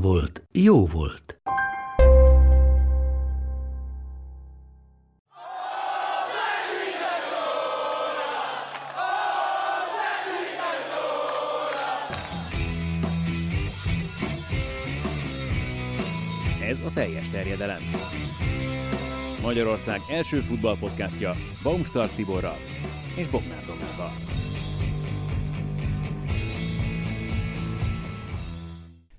volt, jó volt. Ez a teljes terjedelem. Magyarország első futballpodcastja Baumstark Tiborral és Bognár Domával.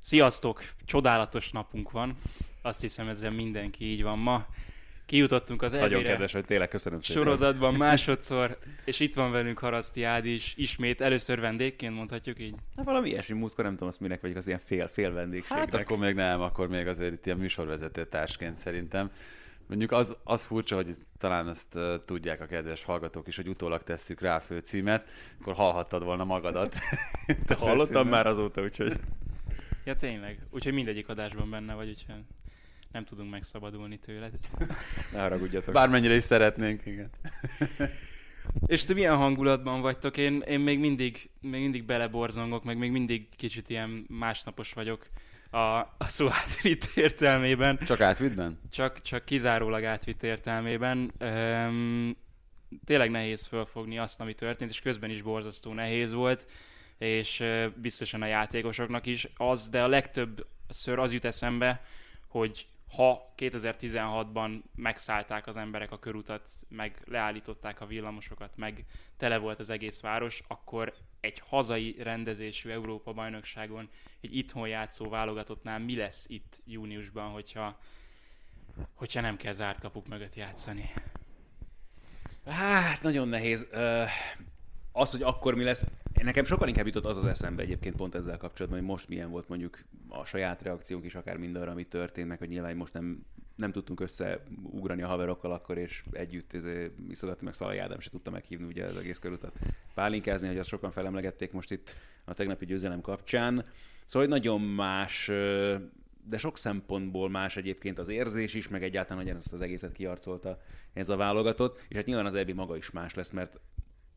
Sziasztok! Csodálatos napunk van. Azt hiszem ezzel mindenki így van ma. Kijutottunk az Nagyon kedves, hogy tényleg köszönöm szépen. sorozatban másodszor, és itt van velünk Haraszti Ádi is, ismét először vendégként mondhatjuk így. Hát valami ilyesmi múltkor, nem tudom, azt minek vagyok az ilyen fél, fél vendégségnek. Hát akkor még nem, akkor még azért itt ilyen műsorvezető társként szerintem. Mondjuk az, az furcsa, hogy talán ezt uh, tudják a kedves hallgatók is, hogy utólag tesszük rá a főcímet, akkor hallhattad volna magadat. Te hallottam már azóta, úgyhogy... Ja tényleg, úgyhogy mindegyik adásban benne vagy, úgyhogy nem tudunk megszabadulni tőled. Ne haragudjatok. Bármennyire is szeretnénk, igen. És te milyen hangulatban vagytok? Én, én még, mindig, még mindig beleborzongok, meg még mindig kicsit ilyen másnapos vagyok a, a szó átvitt értelmében. Csak átvidben? Csak, csak kizárólag átvitt értelmében. Üm, tényleg nehéz fölfogni azt, ami történt, és közben is borzasztó nehéz volt, és biztosan a játékosoknak is az, de a legtöbbször az jut eszembe, hogy ha 2016-ban megszállták az emberek a körutat, meg leállították a villamosokat, meg tele volt az egész város, akkor egy hazai rendezésű Európa-bajnokságon, egy itthon játszó válogatottnál mi lesz itt júniusban, hogyha, hogyha nem kell zárt kapuk mögött játszani? Hát, nagyon nehéz. Az, hogy akkor mi lesz, nekem sokkal inkább jutott az az eszembe egyébként pont ezzel kapcsolatban, hogy most milyen volt mondjuk a saját reakciónk is, akár mindenre, ami történt, meg hogy nyilván most nem, nem tudtunk összeugrani a haverokkal akkor, és együtt izé, iszogatni, meg Szalai Ádám se tudta meghívni ugye az egész körutat pálinkázni, hogy azt sokan felemlegették most itt a tegnapi győzelem kapcsán. Szóval, hogy nagyon más, de sok szempontból más egyébként az érzés is, meg egyáltalán, hogy ezt az egészet kiarcolta ez a válogatott, és hát nyilván az EB maga is más lesz, mert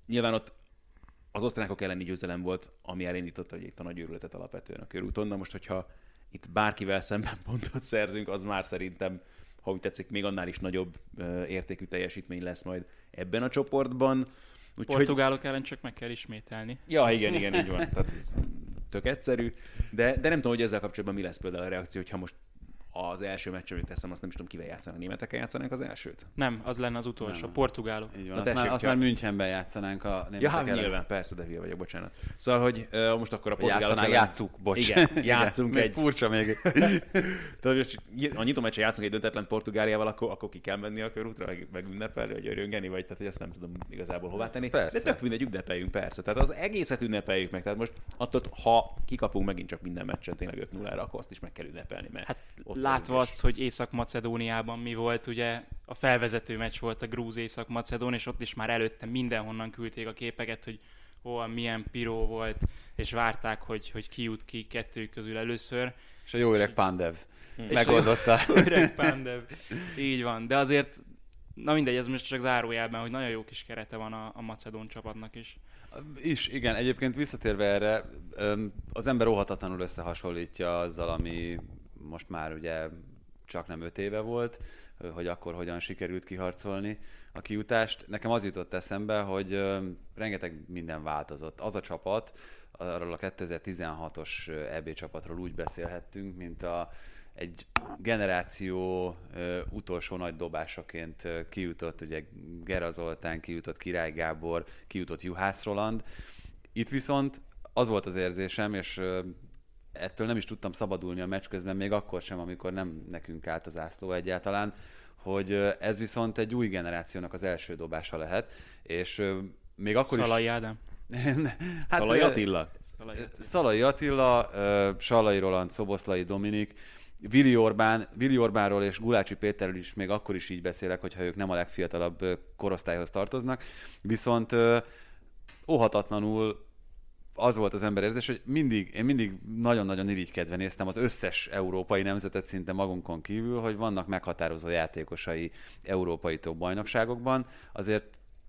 nyilván ott az osztrákok elleni győzelem volt, ami elindította hogy itt a nagy őrületet alapvetően a körúton. Na most, hogyha itt bárkivel szemben pontot szerzünk, az már szerintem, ha úgy tetszik, még annál is nagyobb értékű teljesítmény lesz majd ebben a csoportban. Úgyhogy... Portugálok ellen csak meg kell ismételni. Ja, igen, igen, így van. Tehát ez tök egyszerű. De, de nem tudom, hogy ezzel kapcsolatban mi lesz például a reakció, hogyha most az első meccs, amit teszem, azt nem is tudom, kivel játszanak. A németekkel játszanak az elsőt? Nem, az lenne az utolsó. Nem. Portugálok. Így van, Na azt, már, azt ja. már Münchenben játszanánk a Ja, németek hát ellen. nyilván, persze, de hülye vagyok, bocsánat. Szóval, hogy uh, most akkor a portugálok ellen- játszuk, bocs. Igen, játszunk egy... Furcsa még. Tehát, most a nyitó meccsen játszunk egy döntetlen Portugáliával, akkor, akkor ki kell menni a körútra, meg, meg ünnepelni, vagy örjöngeni, vagy tehát, hogy azt nem tudom igazából hová tenni. Persze. De tök mindegy, ünnepeljünk persze. Tehát az egészet ünnepeljük meg. Tehát most attól, ha kikapunk megint csak minden meccsen tényleg 5 0 akkor azt is meg kell ünnepelni. Mert Hát ott látva és- azt, hogy Észak-Macedóniában mi volt, ugye a felvezető meccs volt a grúz Észak-Macedón, és ott is már előtte mindenhonnan küldték a képeket, hogy hol milyen piró volt, és várták, hogy, hogy ki jut ki kettőjük közül először. És a jó öreg Pandev És megoldotta. Öreg Pandev. Így van, de azért, na mindegy, ez most csak zárójelben, hogy nagyon jó kis kerete van a, a macedón csapatnak is. Is, igen. Egyébként visszatérve erre, az ember óhatatlanul összehasonlítja azzal, ami most már ugye csak nem öt éve volt, hogy akkor hogyan sikerült kiharcolni a kiutást. Nekem az jutott eszembe, hogy rengeteg minden változott. Az a csapat, arról a 2016-os EB csapatról úgy beszélhettünk, mint a, egy generáció utolsó nagy dobásaként ö, kijutott, ugye Gera Zoltán, kijutott Király Gábor, kijutott Juhász Roland. Itt viszont az volt az érzésem, és ettől nem is tudtam szabadulni a meccs közben, még akkor sem, amikor nem nekünk állt az ászló egyáltalán, hogy ez viszont egy új generációnak az első dobása lehet, és még akkor Szalai is... Ádám. Hát, Szalai Attila? Szalai Attila. Szalai Attila, ö, Salai Roland, Szoboszlai Dominik, Vili Orbán, Vili Orbánról és Gulácsi Péterről is még akkor is így beszélek, hogyha ők nem a legfiatalabb korosztályhoz tartoznak. Viszont óhatatlanul az volt az ember érzés, hogy mindig, én mindig nagyon-nagyon irigykedve néztem az összes európai nemzetet szinte magunkon kívül, hogy vannak meghatározó játékosai európai top bajnokságokban. Azért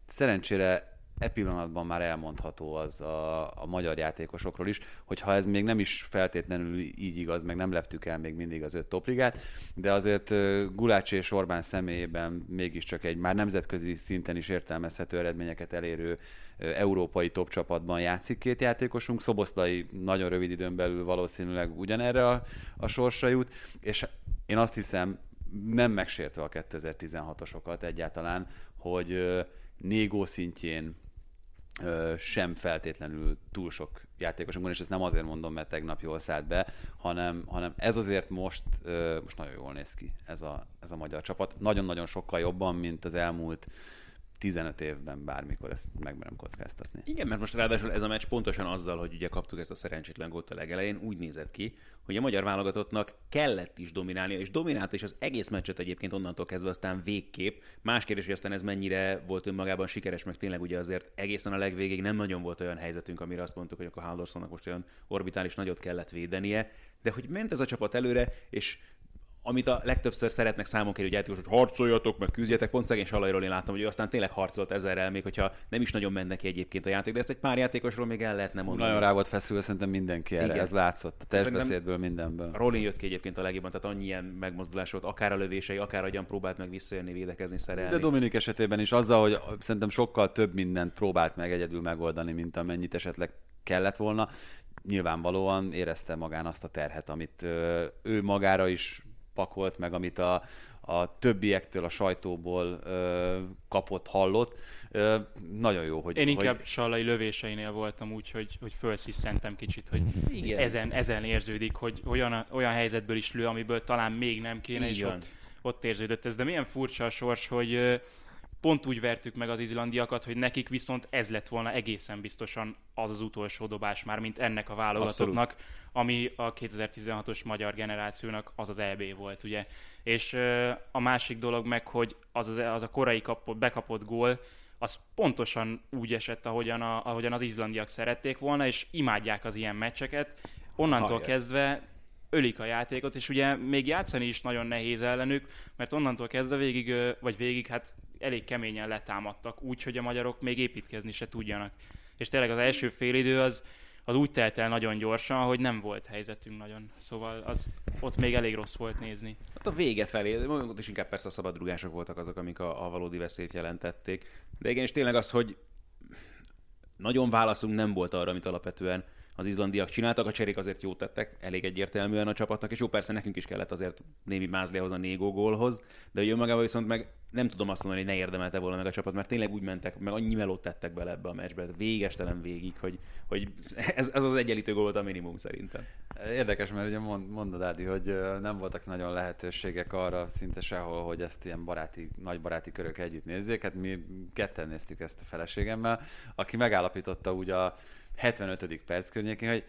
szerencsére e pillanatban már elmondható az a, a magyar játékosokról is, hogyha ez még nem is feltétlenül így igaz, meg nem leptük el még mindig az öt topligát, de azért Gulácsi és Orbán személyében mégiscsak egy már nemzetközi szinten is értelmezhető eredményeket elérő európai top csapatban játszik két játékosunk. Szoboszlai nagyon rövid időn belül valószínűleg ugyanerre a, a sorsra jut, és én azt hiszem, nem megsértve a 2016-osokat egyáltalán, hogy Négó szintjén sem feltétlenül túl sok játékosunk van, és ezt nem azért mondom, mert tegnap jól szállt be, hanem, hanem ez azért most, most nagyon jól néz ki ez a, ez a magyar csapat. Nagyon-nagyon sokkal jobban, mint az elmúlt 15 évben bármikor, ezt megmerem kockáztatni. Igen, mert most ráadásul ez a meccs pontosan azzal, hogy ugye kaptuk ezt a szerencsétlen gólt a legelején, úgy nézett ki, hogy a magyar válogatottnak kellett is dominálnia, és dominált is az egész meccset egyébként onnantól kezdve aztán végkép. Más kérdés, hogy aztán ez mennyire volt önmagában sikeres, meg tényleg ugye azért egészen a legvégig nem nagyon volt olyan helyzetünk, amire azt mondtuk, hogy akkor Haldorsonnak most olyan orbitális nagyot kellett védenie, de hogy ment ez a csapat előre, és amit a legtöbbször szeretnek számon kérni, hogy játékosok, hogy harcoljatok, meg küzdjetek, pont szegény Salajról én láttam, hogy ő aztán tényleg harcolt ezerrel, még hogyha nem is nagyon ment neki egyébként a játék, de ezt egy pár játékosról még el lehetne mondani. Nagyon rá volt feszülve szerintem mindenki erre, Igen. ez látszott a testbeszédből, mindenből. Rolling jött ki egyébként a legjobban, tehát annyi ilyen megmozdulás volt, akár a lövései, akár agyan próbált meg visszajönni, védekezni, szerelni. De Dominik esetében is azzal, hogy szerintem sokkal több mindent próbált meg egyedül megoldani, mint amennyit esetleg kellett volna. Nyilvánvalóan érezte magán azt a terhet, amit ő magára is pakolt, meg amit a, a többiektől, a sajtóból ö, kapott, hallott. Ö, nagyon jó, hogy... Én inkább hogy... Sallai lövéseinél voltam úgy, hogy, hogy fölsziszentem kicsit, hogy Igen. ezen, ezen érződik, hogy olyan, olyan helyzetből is lő, amiből talán még nem kéne, Így és ott, ott érződött ez. De milyen furcsa a sors, hogy ö, pont úgy vertük meg az izlandiakat, hogy nekik viszont ez lett volna egészen biztosan az az utolsó dobás már, mint ennek a válogatottnak, ami a 2016-os magyar generációnak az az EB volt, ugye. És ö, a másik dolog meg, hogy az, az, az a korai kapott, bekapott gól, az pontosan úgy esett, ahogyan, a, ahogyan az izlandiak szerették volna, és imádják az ilyen meccseket. Onnantól Hallja. kezdve ölik a játékot, és ugye még játszani is nagyon nehéz ellenük, mert onnantól kezdve végig, vagy végig hát elég keményen letámadtak, úgy, hogy a magyarok még építkezni se tudjanak. És tényleg az első félidő az, az úgy telt el nagyon gyorsan, hogy nem volt helyzetünk nagyon. Szóval az, ott még elég rossz volt nézni. Hát a vége felé, ott is inkább persze a szabadrugások voltak azok, amik a, a valódi veszélyt jelentették. De igen, és tényleg az, hogy nagyon válaszunk nem volt arra, amit alapvetően az izlandiak csináltak, a cserék azért jót tettek, elég egyértelműen a csapatnak, és jó, persze nekünk is kellett azért némi mázli ahhoz a négó gólhoz, de hogy önmagában viszont meg nem tudom azt mondani, hogy ne érdemelte volna meg a csapat, mert tényleg úgy mentek, meg annyi melót tettek bele ebbe a meccsbe, végestelen végig, hogy, hogy ez, ez az egyenlítő gól volt a minimum szerintem. Érdekes, mert ugye mond, mondod, Ádi, hogy nem voltak nagyon lehetőségek arra szinte sehol, hogy ezt ilyen baráti, nagy baráti körök együtt nézzék. Hát mi ketten néztük ezt a feleségemmel, aki megállapította úgy a 75. perc környékén, hogy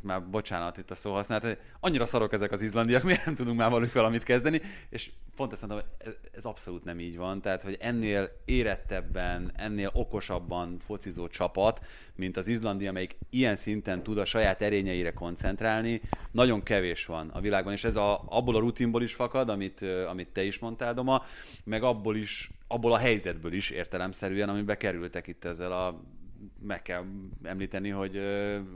már bocsánat itt a szó használat, hogy annyira szarok ezek az izlandiak, miért nem tudunk már velük valamit kezdeni, és pont ezt mondom, hogy ez, ez abszolút nem így van, tehát hogy ennél érettebben, ennél okosabban focizó csapat, mint az izlandi, amelyik ilyen szinten tud a saját erényeire koncentrálni, nagyon kevés van a világon, és ez a, abból a rutinból is fakad, amit, amit te is mondtál, Doma, meg abból is, abból a helyzetből is értelemszerűen, amibe kerültek itt ezzel a meg kell említeni, hogy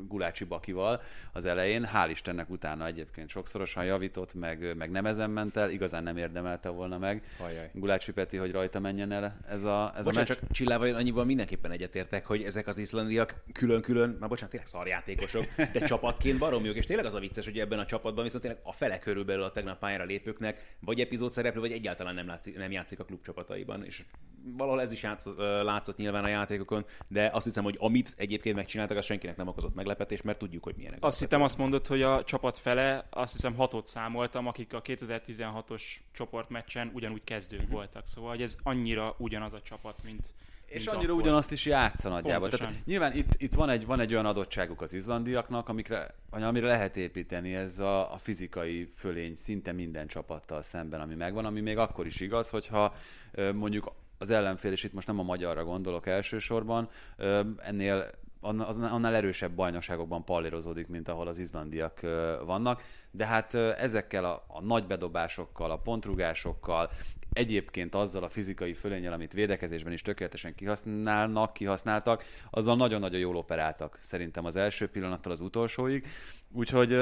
Gulácsi Bakival az elején, hál' Istennek utána egyébként sokszorosan javított, meg, meg nem ezen ment el, igazán nem érdemelte volna meg Ajaj. Gulácsi Peti, hogy rajta menjen el ez a, ez a Bocsánat, meccs. csak Csillával én annyiban mindenképpen egyetértek, hogy ezek az izlandiak külön-külön, már bocsánat, tényleg szarjátékosok, de csapatként barom jók, és tényleg az a vicces, hogy ebben a csapatban viszont tényleg a fele körülbelül a tegnap pályára lépőknek vagy epizód szereplő, vagy egyáltalán nem, látszik, nem játszik a klub csapataiban, és valahol ez is játszott, látszott nyilván a játékokon, de azt hiszem, hogy amit egyébként megcsináltak, az senkinek nem okozott meglepetés, mert tudjuk, hogy milyenek. Azt hittem azt mondod, hogy a csapat fele, azt hiszem hatot számoltam, akik a 2016-os csoportmeccsen ugyanúgy kezdők voltak. Szóval, hogy ez annyira ugyanaz a csapat, mint, És annyira akkor. ugyanazt is játsza nagyjából. Pontosan. Tehát nyilván itt, itt van, egy, van egy olyan adottságuk az izlandiaknak, amikre, amire lehet építeni ez a, a fizikai fölény szinte minden csapattal szemben, ami megvan, ami még akkor is igaz, hogyha mondjuk az ellenfél, és itt most nem a magyarra gondolok elsősorban, ennél annál erősebb bajnokságokban pallérozódik, mint ahol az izlandiak vannak, de hát ezekkel a, a nagy bedobásokkal, a pontrugásokkal, egyébként azzal a fizikai fölényel, amit védekezésben is tökéletesen kihasználnak, kihasználtak, azzal nagyon-nagyon jól operáltak szerintem az első pillanattól az utolsóig. Úgyhogy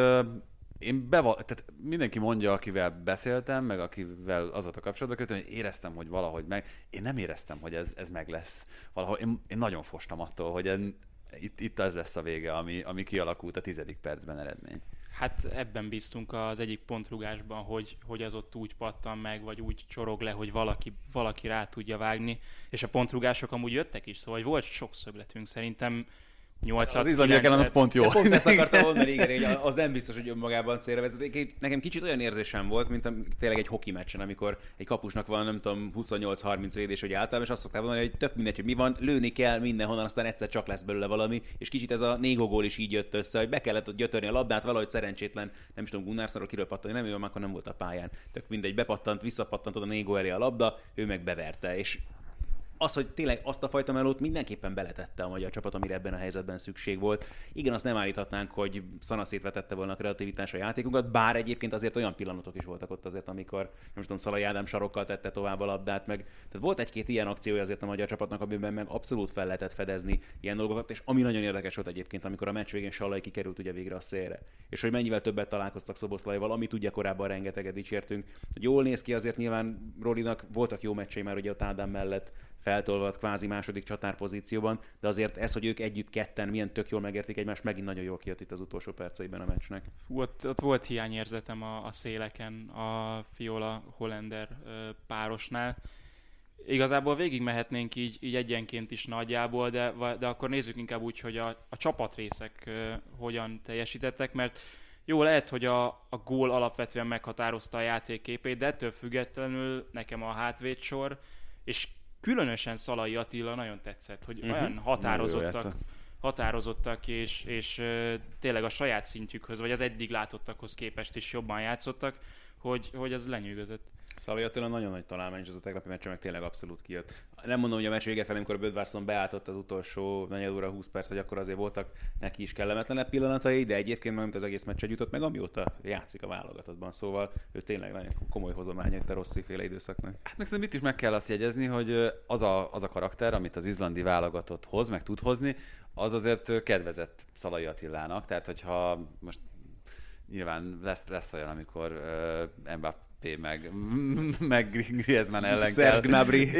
én beval, tehát mindenki mondja, akivel beszéltem, meg akivel az a kapcsolatban, kötő, hogy éreztem, hogy valahogy meg. Én nem éreztem, hogy ez, ez meg lesz. Valahol én, én nagyon fostam attól, hogy en, itt, itt az lesz a vége, ami, ami kialakult a tizedik percben eredmény. Hát ebben bíztunk az egyik pontrugásban, hogy, hogy az ott úgy pattan meg, vagy úgy csorog le, hogy valaki, valaki rá tudja vágni. És a pontrugások amúgy jöttek is, szóval volt sok szögletünk. Szerintem 8 Az izlandiak ellen az pont jó. De pont ezt akartam mondani, igen, hogy az nem biztos, hogy önmagában célra vezet. Nekem kicsit olyan érzésem volt, mint a, tényleg egy hoki meccsen, amikor egy kapusnak van, nem tudom, 28-30 védés, hogy általában, és azt szokták mondani, hogy tök mindegy, hogy mi van, lőni kell mindenhonnan, aztán egyszer csak lesz belőle valami, és kicsit ez a Négo gól is így jött össze, hogy be kellett ott gyötörni a labdát, valahogy szerencsétlen, nem is tudom, Gunnarszarról kiről pattani, nem ő, mert akkor nem volt a pályán. Tök mindegy, bepattant, visszapattant oda Négo elé a labda, ő meg beverte, és az, hogy tényleg azt a fajta melót mindenképpen beletette a magyar csapat, amire ebben a helyzetben szükség volt. Igen, azt nem állíthatnánk, hogy szanaszét vetette volna a kreativitás a játékunkat, bár egyébként azért olyan pillanatok is voltak ott azért, amikor, nem tudom, Szalai Ádám sarokkal tette tovább a labdát, meg tehát volt egy-két ilyen akciója azért a magyar csapatnak, amiben meg abszolút fel lehetett fedezni ilyen dolgokat, és ami nagyon érdekes volt egyébként, amikor a meccs végén Salai kikerült ugye végre a szélre, és hogy mennyivel többet találkoztak Szoboszlaival, amit ugye korábban rengeteget dicsértünk. Jól néz ki azért nyilván Rolinak voltak jó meccsei már ugye a Tádám mellett, feltolvat kvázi második csatárpozícióban, de azért ez, hogy ők együtt ketten milyen tök jól megértik egymást, megint nagyon jól kijött itt az utolsó perceiben a meccsnek. Fú, ott, ott volt hiányérzetem a, a széleken a Fiola Hollander ö, párosnál. Igazából végig mehetnénk így, így egyenként is nagyjából, de, de akkor nézzük inkább úgy, hogy a, a csapatrészek hogyan teljesítettek, mert jó, lehet, hogy a, a gól alapvetően meghatározta a játékképét, de ettől függetlenül nekem a hátvédsor, és különösen Szalai Attila nagyon tetszett, hogy uh-huh. olyan határozottak, határozottak, és, és tényleg a saját szintjükhöz, vagy az eddig látottakhoz képest is jobban játszottak, hogy, hogy az lenyűgözött. Szalai Attila nagyon nagy találmány, és az a tegnapi meccse meg tényleg abszolút kijött. Nem mondom, hogy a meccs vége felé, amikor Bödvárszon beálltott az utolsó negyed óra 20 perc, hogy akkor azért voltak neki is kellemetlenebb pillanatai, de egyébként meg mint az egész meccse jutott meg, amióta játszik a válogatottban, szóval ő tényleg nagyon komoly hozománya itt a Rossi féle időszaknak. Hát meg szerintem itt is meg kell azt jegyezni, hogy az a, az a karakter, amit az izlandi válogatott hoz, meg tud hozni, az azért kedvezett Szalai Attilának. Tehát, hogyha most nyilván lesz, lesz olyan, amikor uh, Mbappé meg, meg Griezmann ellen Serge Gnabry.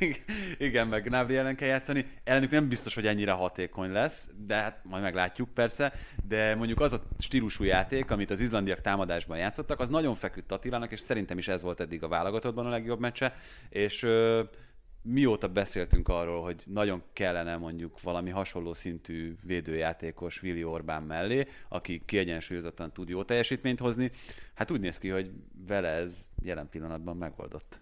Igen, meg Gnabry ellen kell játszani. Ellenük nem biztos, hogy ennyire hatékony lesz, de hát majd meglátjuk persze. De mondjuk az a stílusú játék, amit az izlandiak támadásban játszottak, az nagyon feküdt Attilának, és szerintem is ez volt eddig a válogatottban a legjobb meccse. És ö, mióta beszéltünk arról, hogy nagyon kellene mondjuk valami hasonló szintű védőjátékos Vili Orbán mellé, aki kiegyensúlyozottan tud jó teljesítményt hozni, hát úgy néz ki, hogy vele ez jelen pillanatban megoldott.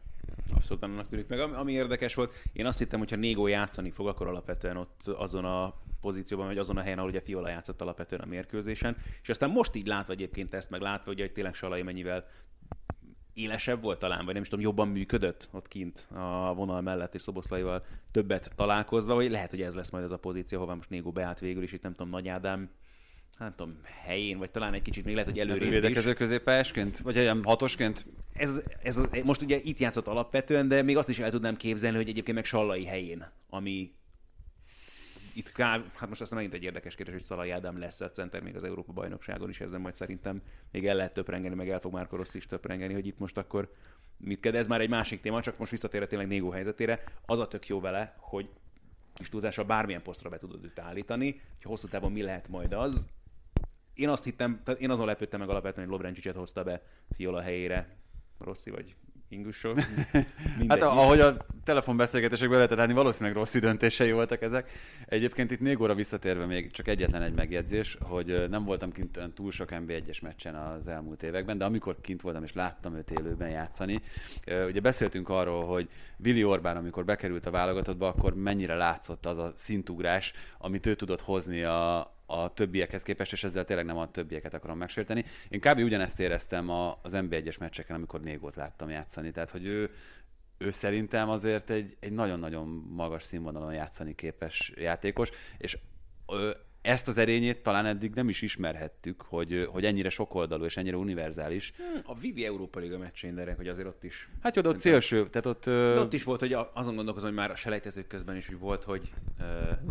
Abszolút annak tűnik meg. Ami, ami érdekes volt, én azt hittem, hogy ha Négó játszani fog, akkor alapvetően ott azon a pozícióban, vagy azon a helyen, ahol ugye Fiola játszott alapvetően a mérkőzésen. És aztán most így látva egyébként ezt, meg látva, hogy tényleg Salai mennyivel élesebb volt talán, vagy nem is tudom, jobban működött ott kint a vonal mellett, és Szoboszlaival többet találkozva, hogy lehet, hogy ez lesz majd az a pozíció, hová most Négó beállt végül, és itt nem tudom, Nagy Ádám hát nem tudom, helyén, vagy talán egy kicsit még lehet, hogy Hát előrébb is. védekező középpályásként? Vagy ilyen hatosként? Ez, ez, most ugye itt játszott alapvetően, de még azt is el tudnám képzelni, hogy egyébként meg Sallai helyén, ami itt kár, hát most aztán megint egy érdekes kérdés, hogy Szalai Ádám lesz a center még az Európa bajnokságon is, ezzel majd szerintem még el lehet töprengeni, meg el fog Márko Rossz is töprengeni, hogy itt most akkor mit kell, ez már egy másik téma, csak most visszatérve tényleg Négó helyzetére, az a tök jó vele, hogy kis túlzással bármilyen posztra be tudod őt állítani, hogy hosszú távon mi lehet majd az. Én azt hittem, tehát én azon lepődtem meg alapvetően, hogy Lovrencsicset hozta be Fiola helyére, Rossi vagy Ingussó. Hát ahogy a telefonbeszélgetésekben lehetett látni, valószínűleg rossz döntései voltak ezek. Egyébként itt Négóra visszatérve még csak egyetlen egy megjegyzés, hogy nem voltam kint olyan túl sok NB1-es meccsen az elmúlt években, de amikor kint voltam és láttam őt élőben játszani, ugye beszéltünk arról, hogy Vili Orbán, amikor bekerült a válogatottba, akkor mennyire látszott az a szintugrás, amit ő tudott hozni a, a többiekhez képest, és ezzel tényleg nem a többieket akarom megsérteni. Én kb. ugyanezt éreztem az NB1-es meccseken, amikor Négót láttam játszani. Tehát, hogy ő, ő szerintem azért egy, egy nagyon-nagyon magas színvonalon játszani képes játékos, és ö, ezt az erényét talán eddig nem is ismerhettük, hogy, hogy ennyire sokoldalú és ennyire univerzális. A Vidi Európa Liga meccsén derek, hogy azért ott is... Hát jó, de ott szélső, tehát ott... De ott is volt, hogy azon gondolkozom, hogy már a selejtezők közben is hogy volt, hogy uh,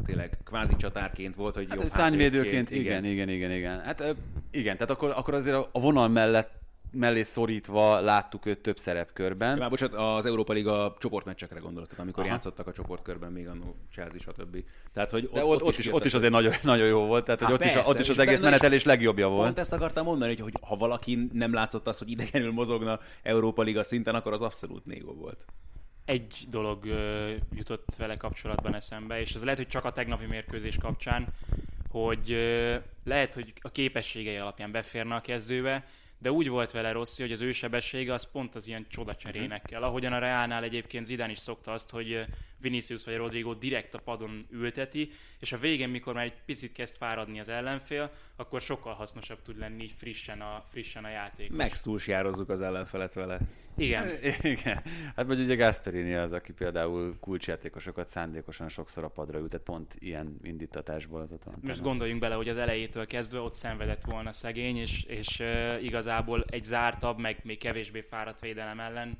tényleg kvázi csatárként volt, hogy Hát jobb szárnyvédőként, hátvédként, igen, igen, igen, igen. Hát ö, igen, tehát akkor, akkor azért a vonal mellett mellé szorítva láttuk őt több szerepkörben. Már bocsánat, az Európa Liga csoportmeccsekre gondoltak, amikor Aha. játszottak a csoportkörben még annó Chelsea, stb. Tehát, hogy De ott, ott, ott, is, ott is az- azért nagyon, nagyon jó volt, tehát Hát hogy ott, is, persze, ott is az és egész is- menetelés legjobbja volt. Pont ezt akartam mondani, hogy, hogy ha valaki nem látszott az, hogy idegenül mozogna Európa Liga szinten, akkor az abszolút Négó volt. egy dolog ö, jutott vele kapcsolatban eszembe, és ez lehet, hogy csak a tegnapi mérkőzés kapcsán, hogy ö, lehet, hogy a képességei alapján beférne a kezdőbe, de úgy volt vele Rossi, hogy az ő sebessége az pont az ilyen csodacserénekkel. Ahogyan a Reálnál egyébként Zidane is szokta azt, hogy Vinicius vagy Rodrigo direkt a padon ülteti, és a végén, mikor már egy picit kezd fáradni az ellenfél, akkor sokkal hasznosabb tud lenni frissen a, frissen a játék. Megszúsjározzuk az ellenfelet vele. Igen. Igen. Hát vagy ugye Gasperini az, aki például kulcsjátékosokat szándékosan sokszor a padra ültet, pont ilyen indítatásból az ott Most gondoljunk bele, hogy az elejétől kezdve ott szenvedett volna szegény, és, és uh, igazából egy zártabb, meg még kevésbé fáradt védelem ellen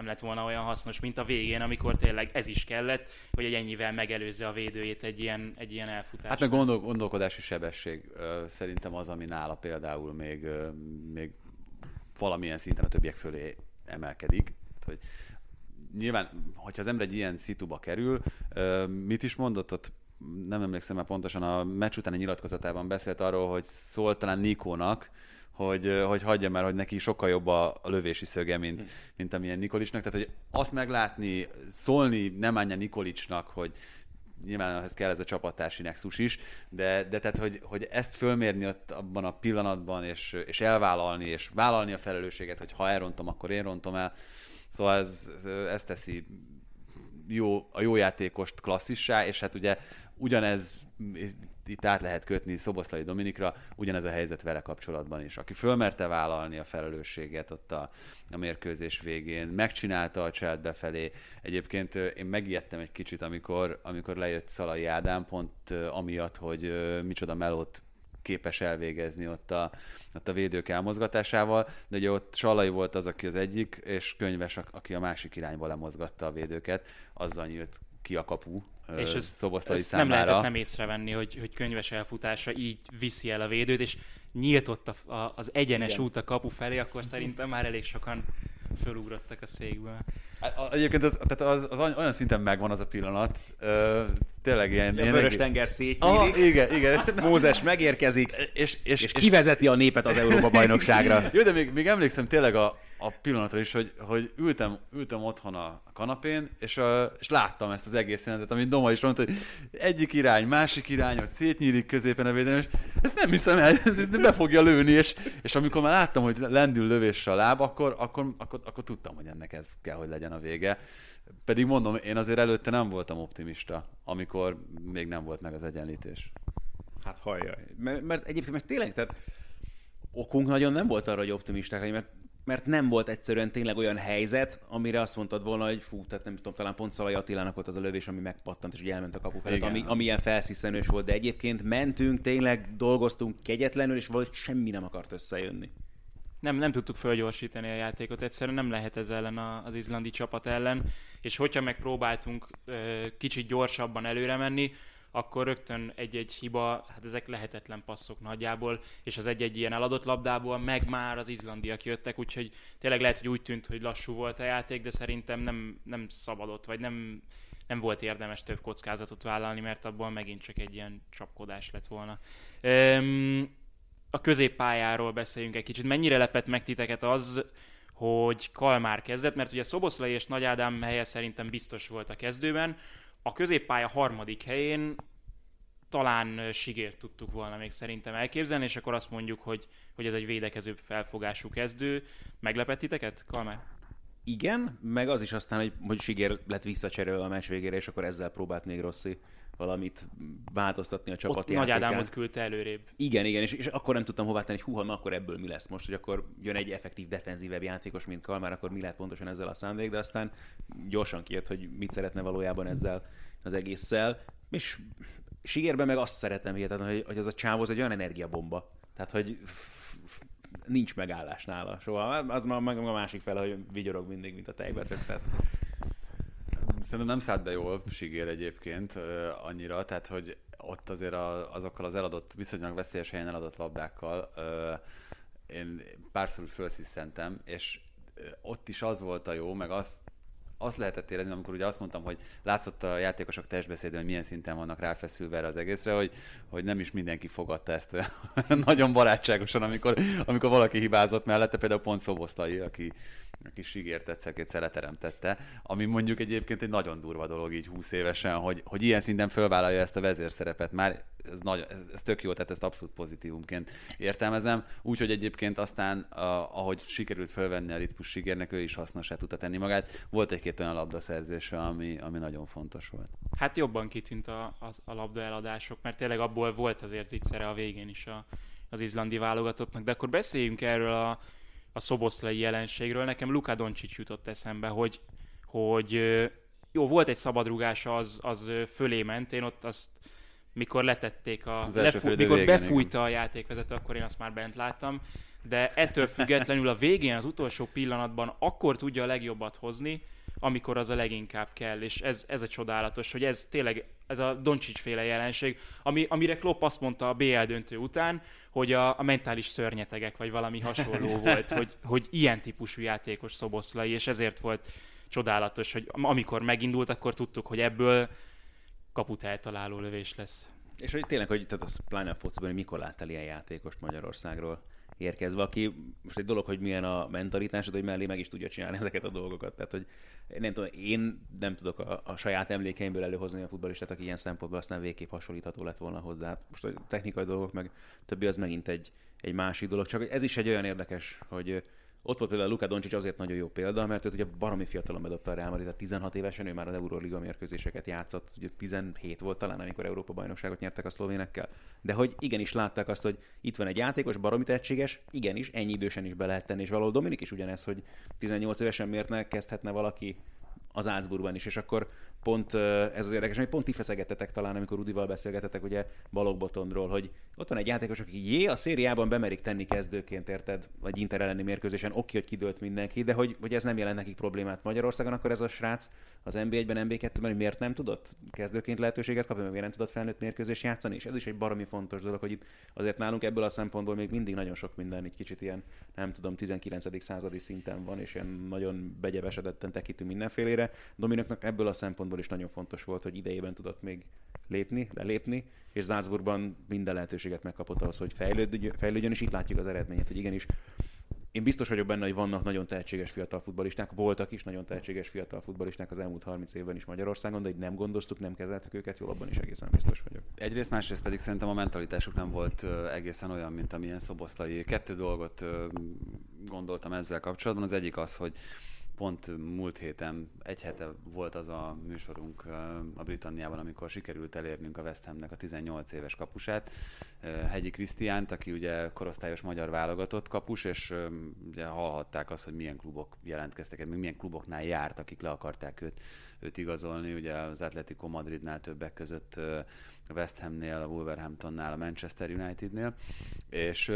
nem lett volna olyan hasznos, mint a végén, amikor tényleg ez is kellett, hogy egy ennyivel megelőzze a védőjét egy ilyen, egy ilyen elfutás. Hát meg gondol, gondolkodási sebesség szerintem az, ami nála például még, még valamilyen szinten a többiek fölé emelkedik. Hogy nyilván, hogyha az ember egy ilyen szituba kerül, mit is mondott ott, nem emlékszem már pontosan, a meccs utáni nyilatkozatában beszélt arról, hogy szólt talán Nikónak, hogy, hogy hagyja már, hogy neki sokkal jobb a, a lövési szöge, mint, mint amilyen Nikolicsnak. Tehát, hogy azt meglátni, szólni nem ánja Nikolicsnak, hogy nyilván ehhez kell ez a csapattársi nexus is, de, de tehát, hogy, hogy ezt fölmérni ott abban a pillanatban, és, és elvállalni, és vállalni a felelősséget, hogy ha elrontom, akkor én rontom el. Szóval ez, ez, ez teszi jó, a jó játékost klasszissá, és hát ugye ugyanez itt át lehet kötni Szoboszlai Dominikra, ugyanez a helyzet vele kapcsolatban is. Aki fölmerte vállalni a felelősséget ott a, a mérkőzés végén, megcsinálta a cselt befelé. Egyébként én megijedtem egy kicsit, amikor, amikor lejött Szalai Ádám, pont amiatt, hogy micsoda melót képes elvégezni ott a, ott a védők elmozgatásával, de ugye ott Salai volt az, aki az egyik, és Könyves, aki a másik irányba lemozgatta a védőket, azzal nyílt ki a kapu és ez, Szoboszlai ezt nem lehetett nem észrevenni, hogy, hogy könyves elfutása így viszi el a védőt, és nyílt ott a, a, az egyenes Igen. út a kapu felé, akkor szerintem már elég sokan fölugrottak a székből. Hát, Egyébként az, tehát az, az olyan szinten megvan az a pillanat, ö, tényleg ilyen... A ilyen vörös tenger Aha, szétnyílik, igen, igen. Mózes megérkezik, és, és, és kivezeti a népet az Európa bajnokságra. Jó, de még, még emlékszem tényleg a, a pillanatra is, hogy, hogy ültem, ültem otthon a kanapén, és, a, és láttam ezt az egész jelentet, amit Doma is mondta, hogy egyik irány, másik irány, hogy szétnyílik középen a védelem, és ezt nem hiszem el, be fogja lőni, és, és amikor már láttam, hogy lendül lövésre a láb, akkor, akkor, akkor, akkor tudtam, hogy ennek ez kell, hogy legyen a vége. Pedig mondom, én azért előtte nem voltam optimista, amikor még nem volt meg az egyenlítés. Hát hajjaj. Mert, mert egyébként mert tényleg, tehát okunk nagyon nem volt arra, hogy optimisták lenni, mert, mert nem volt egyszerűen tényleg olyan helyzet, amire azt mondtad volna, hogy fú, tehát nem tudom, talán pont Szalai Attilának volt az a lövés, ami megpattant, és ugye elment a kapu felett, Igen. ami, ami ilyen felsziszenős volt, de egyébként mentünk, tényleg dolgoztunk kegyetlenül, és valahogy semmi nem akart összejönni. Nem, nem tudtuk fölgyorsítani a játékot, egyszerűen nem lehet ez ellen a, az izlandi csapat ellen, és hogyha megpróbáltunk kicsit gyorsabban előre menni, akkor rögtön egy-egy hiba, hát ezek lehetetlen passzok nagyjából, és az egy-egy ilyen eladott labdából meg már az izlandiak jöttek, úgyhogy tényleg lehet, hogy úgy tűnt, hogy lassú volt a játék, de szerintem nem, nem szabadott, vagy nem, nem volt érdemes több kockázatot vállalni, mert abból megint csak egy ilyen csapkodás lett volna. Üm, a középpályáról beszéljünk egy kicsit. Mennyire lepett meg titeket az, hogy Kalmár kezdett, mert ugye Szoboszlai és Nagy Ádám helye szerintem biztos volt a kezdőben. A középpálya harmadik helyén talán Sigért tudtuk volna még szerintem elképzelni, és akkor azt mondjuk, hogy, hogy ez egy védekező felfogású kezdő. Meglepett titeket, Kalmár? Igen, meg az is aztán, hogy, hogy Sigér lett visszacserélve a meccs végére, és akkor ezzel próbált még Rossi valamit változtatni a csapat Ott Nagy Ádámot küldte előrébb. Igen, igen, és, és akkor nem tudtam hová tenni, hogy húha, na akkor ebből mi lesz most, hogy akkor jön egy effektív defenzívebb játékos, mint Kalmár, akkor mi lehet pontosan ezzel a szándék, de aztán gyorsan kijött, hogy mit szeretne valójában ezzel az egésszel. És Sigérben meg azt szeretem hihetetlen, hogy, hogy az a csávó az egy olyan energiabomba. Tehát, hogy nincs megállás nála soha. Az már a másik fele, hogy vigyorog mindig, mint a tejbetök. Tehát Szerintem nem szállt be jól Sigér egyébként annyira, tehát hogy ott azért a, azokkal az eladott, viszonylag veszélyes helyen eladott labdákkal én párszor felsziszentem, és ott is az volt a jó, meg azt azt lehetett érezni, amikor ugye azt mondtam, hogy látszott a játékosok testbeszédén, hogy milyen szinten vannak ráfeszülve erre az egészre, hogy, hogy nem is mindenki fogadta ezt nagyon barátságosan, amikor, amikor valaki hibázott mellette, például pont Szoboszlai, aki, aki Sigért egyszer-kétszer leteremtette, ami mondjuk egyébként egy nagyon durva dolog így 20 évesen, hogy, hogy ilyen szinten fölvállalja ezt a vezérszerepet. Már ez, nagy, ez, ez tök jó, tehát ezt abszolút pozitívumként értelmezem. Úgyhogy egyébként aztán, a, ahogy sikerült fölvenni a ritmus Sigérnek, ő is hasznosá tudta tenni magát. Volt egy-két olyan labdaszerzése, ami, ami nagyon fontos volt. Hát jobban kitűnt a, a, a labda eladások, mert tényleg abból volt azért zicsere a végén is a, az izlandi válogatottnak. De akkor beszéljünk erről a, a szoboszlai jelenségről. Nekem Luka Doncsics jutott eszembe, hogy, hogy jó, volt egy szabadrugása, az, az fölé ment, én ott azt mikor letették a... Lefú, mikor végén, befújta igen. a játékvezető, akkor én azt már bent láttam. De ettől függetlenül a végén, az utolsó pillanatban akkor tudja a legjobbat hozni, amikor az a leginkább kell, és ez, ez a csodálatos, hogy ez tényleg ez a Doncsics féle jelenség, ami, amire Klopp azt mondta a BL döntő után, hogy a, a mentális szörnyetegek, vagy valami hasonló volt, hogy, hogy ilyen típusú játékos Szoboszlai, és ezért volt csodálatos, hogy amikor megindult, akkor tudtuk, hogy ebből kaput eltaláló lövés lesz. És hogy tényleg, hogy tehát az pláne a fociban, hogy mikor láttál ilyen játékost Magyarországról érkezve, aki most egy dolog, hogy milyen a mentalitásod, hogy mellé meg is tudja csinálni ezeket a dolgokat. Tehát, hogy nem tudom, én nem tudok a, a saját emlékeimből előhozni a futballistát, aki ilyen szempontból aztán végképp hasonlítható lett volna hozzá. Most a technikai dolgok, meg többi az megint egy, egy másik dolog. Csak ez is egy olyan érdekes, hogy ott volt például Luka Doncic azért nagyon jó példa, mert őt ugye baromi fiatalon bedobta a Real Madrid, 16 évesen ő már az Euroliga mérkőzéseket játszott, ugye 17 volt talán, amikor Európa bajnokságot nyertek a szlovénekkel. De hogy igenis látták azt, hogy itt van egy játékos, baromi tehetséges, igenis, ennyi idősen is be lehet tenni, és valahol Dominik is ugyanez, hogy 18 évesen miért ne kezdhetne valaki az Álcburgban is, és akkor pont ez az érdekes, hogy pont ti feszegettetek talán, amikor Rudival beszélgetetek ugye Balogbotonról, hogy ott van egy játékos, aki jé, a szériában bemerik tenni kezdőként, érted? Vagy Inter elleni mérkőzésen, oké, hogy kidőlt mindenki, de hogy, hogy ez nem jelent nekik problémát Magyarországon, akkor ez a srác az NB1-ben, NB2-ben, hogy miért nem tudott kezdőként lehetőséget kapni, miért nem tudott felnőtt mérkőzés játszani, és ez is egy baromi fontos dolog, hogy itt azért nálunk ebből a szempontból még mindig nagyon sok minden, egy kicsit ilyen, nem tudom, 19. századi szinten van, és ilyen nagyon begyevesedetten tekintünk mindenfélére. Dominiknak ebből a szempontból is nagyon fontos volt, hogy idejében tudott még lépni, lelépni, és Salzburgban minden lehetőséget megkapott ahhoz, hogy fejlődjön, fejlődjön, és itt látjuk az eredményet, hogy igenis én biztos vagyok benne, hogy vannak nagyon tehetséges fiatal futballisták, voltak is nagyon tehetséges fiatal futballisták az elmúlt 30 évben is Magyarországon, de így nem gondoztuk, nem kezeltük őket, jól abban is egészen biztos vagyok. Egyrészt, másrészt pedig szerintem a mentalitásuk nem volt egészen olyan, mint amilyen szoboszlai. Kettő dolgot gondoltam ezzel kapcsolatban. Az egyik az, hogy pont múlt héten, egy hete volt az a műsorunk a Britanniában, amikor sikerült elérnünk a West Hamnek a 18 éves kapusát, Hegyi Krisztiánt, aki ugye korosztályos magyar válogatott kapus, és ugye hallhatták azt, hogy milyen klubok jelentkeztek, milyen kluboknál járt, akik le akarták őt, őt igazolni, ugye az Atletico Madridnál többek között a West Hamnél, a Wolverhamptonnál, a Manchester Unitednél, és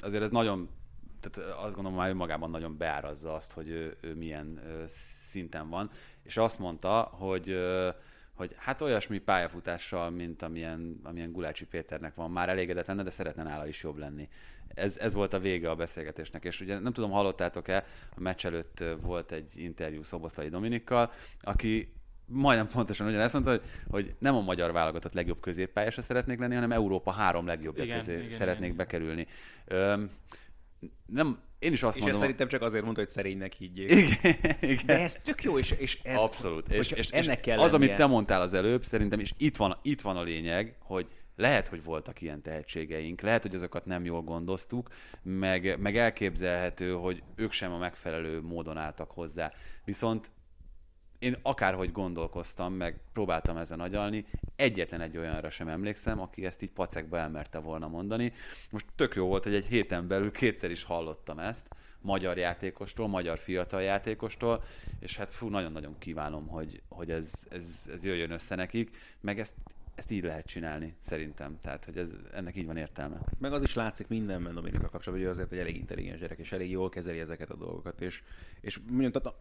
azért ez nagyon tehát azt gondolom már önmagában nagyon beárazza azt, hogy ő, ő milyen szinten van, és azt mondta, hogy hogy hát olyasmi pályafutással, mint amilyen, amilyen Gulácsi Péternek van, már elégedett lenne, de szeretne nála is jobb lenni. Ez, ez volt a vége a beszélgetésnek, és ugye nem tudom, hallottátok-e, a meccs előtt volt egy interjú Szoboszlai Dominikkal, aki majdnem pontosan ugyanezt mondta, hogy, hogy nem a magyar válogatott legjobb középpályása szeretnék lenni, hanem Európa három legjobbja közé igen, szeretnék igen. bekerülni. Öm, nem, én is azt És mondom... ezt szerintem csak azért mondta, hogy szerénynek higgyék. Igen, igen. De ez tök jó, és, és ez... Abszolút. És, és, és ennek kell az, amit te mondtál az előbb, szerintem, és itt van, itt van a lényeg, hogy lehet, hogy voltak ilyen tehetségeink, lehet, hogy azokat nem jól gondoztuk, meg, meg elképzelhető, hogy ők sem a megfelelő módon álltak hozzá. Viszont én akárhogy gondolkoztam, meg próbáltam ezen agyalni, egyetlen egy olyanra sem emlékszem, aki ezt így pacekba elmerte volna mondani. Most tök jó volt, hogy egy héten belül kétszer is hallottam ezt, magyar játékostól, magyar fiatal játékostól, és hát fú, nagyon-nagyon kívánom, hogy, hogy ez, ez, ez jöjjön össze nekik, meg ezt, ezt így lehet csinálni, szerintem. Tehát, hogy ez, ennek így van értelme. Meg az is látszik mindenben Dominika kapcsolatban, hogy ő azért egy elég intelligens gyerek, és elég jól kezeli ezeket a dolgokat. És, és mondjam, tehát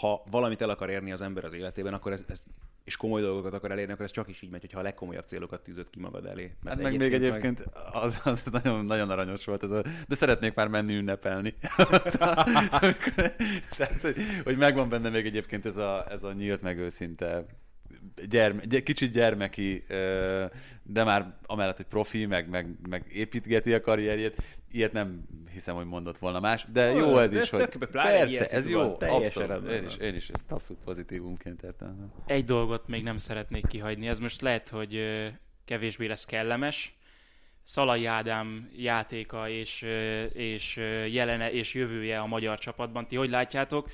ha valamit el akar érni az ember az életében, akkor ez, ez és komoly dolgokat akar elérni, akkor ez csak is így megy, hogyha a legkomolyabb célokat tűzött ki magad elé. Hát meg még egyébként az, az nagyon, nagyon aranyos volt, ez a, de szeretnék már menni ünnepelni. Tehát, hogy, hogy megvan benne még egyébként ez a, ez a nyílt, meg őszinte gyerme, gy- kicsit gyermeki, de már amellett, hogy profi, meg, meg, meg építgeti a karrierjét, ilyet nem hiszem, hogy mondott volna más, de Ó, jó ez de is, ez hogy tök- pláne egy ilyen persze, ez jó, teljesen abszolút, én is, én is ezt abszolút pozitívumként értem. Egy dolgot még nem szeretnék kihagyni, ez most lehet, hogy kevésbé lesz kellemes. Szalai Ádám játéka és, és jelene és jövője a magyar csapatban. Ti hogy látjátok?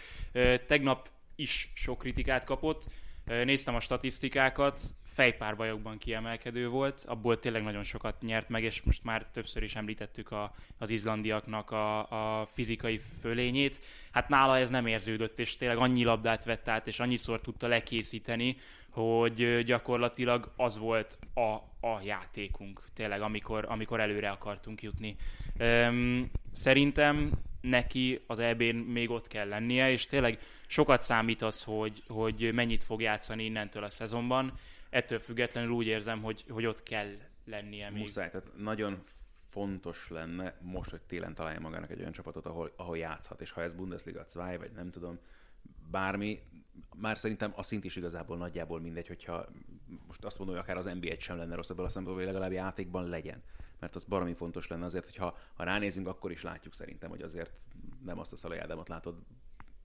Tegnap is sok kritikát kapott. Néztem a statisztikákat, fejpárbajokban kiemelkedő volt, abból tényleg nagyon sokat nyert meg, és most már többször is említettük a, az izlandiaknak a, a fizikai fölényét. Hát nála ez nem érződött, és tényleg annyi labdát vett át, és annyiszor tudta lekészíteni, hogy gyakorlatilag az volt a, a játékunk, tényleg, amikor, amikor előre akartunk jutni. Öm, szerintem neki az EB-n még ott kell lennie, és tényleg sokat számít az, hogy, hogy mennyit fog játszani innentől a szezonban. Ettől függetlenül úgy érzem, hogy, hogy ott kell lennie még. Muszáj, tehát nagyon fontos lenne most, hogy télen találja magának egy olyan csapatot, ahol, ahol játszhat, és ha ez Bundesliga 2, vagy nem tudom, bármi, már szerintem a szint is igazából nagyjából mindegy, hogyha most azt mondom, hogy akár az NBA sem lenne rossz ebből a szempontból, hogy legalább játékban legyen. Mert az baromi fontos lenne azért, hogyha ha ránézünk, akkor is látjuk szerintem, hogy azért nem azt a Szalai Ádámot látod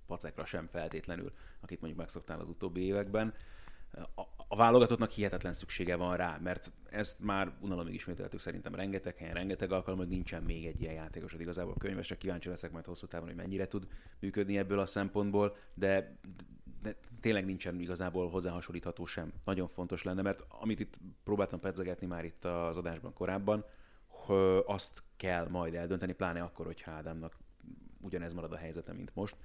pacekra sem feltétlenül, akit mondjuk megszoktál az utóbbi években. A, a válogatottnak hihetetlen szüksége van rá, mert ezt már unalomig ismételtük szerintem rengeteg helyen, rengeteg alkalommal, hogy nincsen még egy ilyen játékos, hogy igazából könyves, csak kíváncsi leszek majd hosszú távon, hogy mennyire tud működni ebből a szempontból, de, de tényleg nincsen igazából hozzáhasonlítható sem. Nagyon fontos lenne, mert amit itt próbáltam pedzegetni már itt az adásban korábban, hogy azt kell majd eldönteni, pláne akkor, hogy Ádámnak ugyanez marad a helyzete, mint most,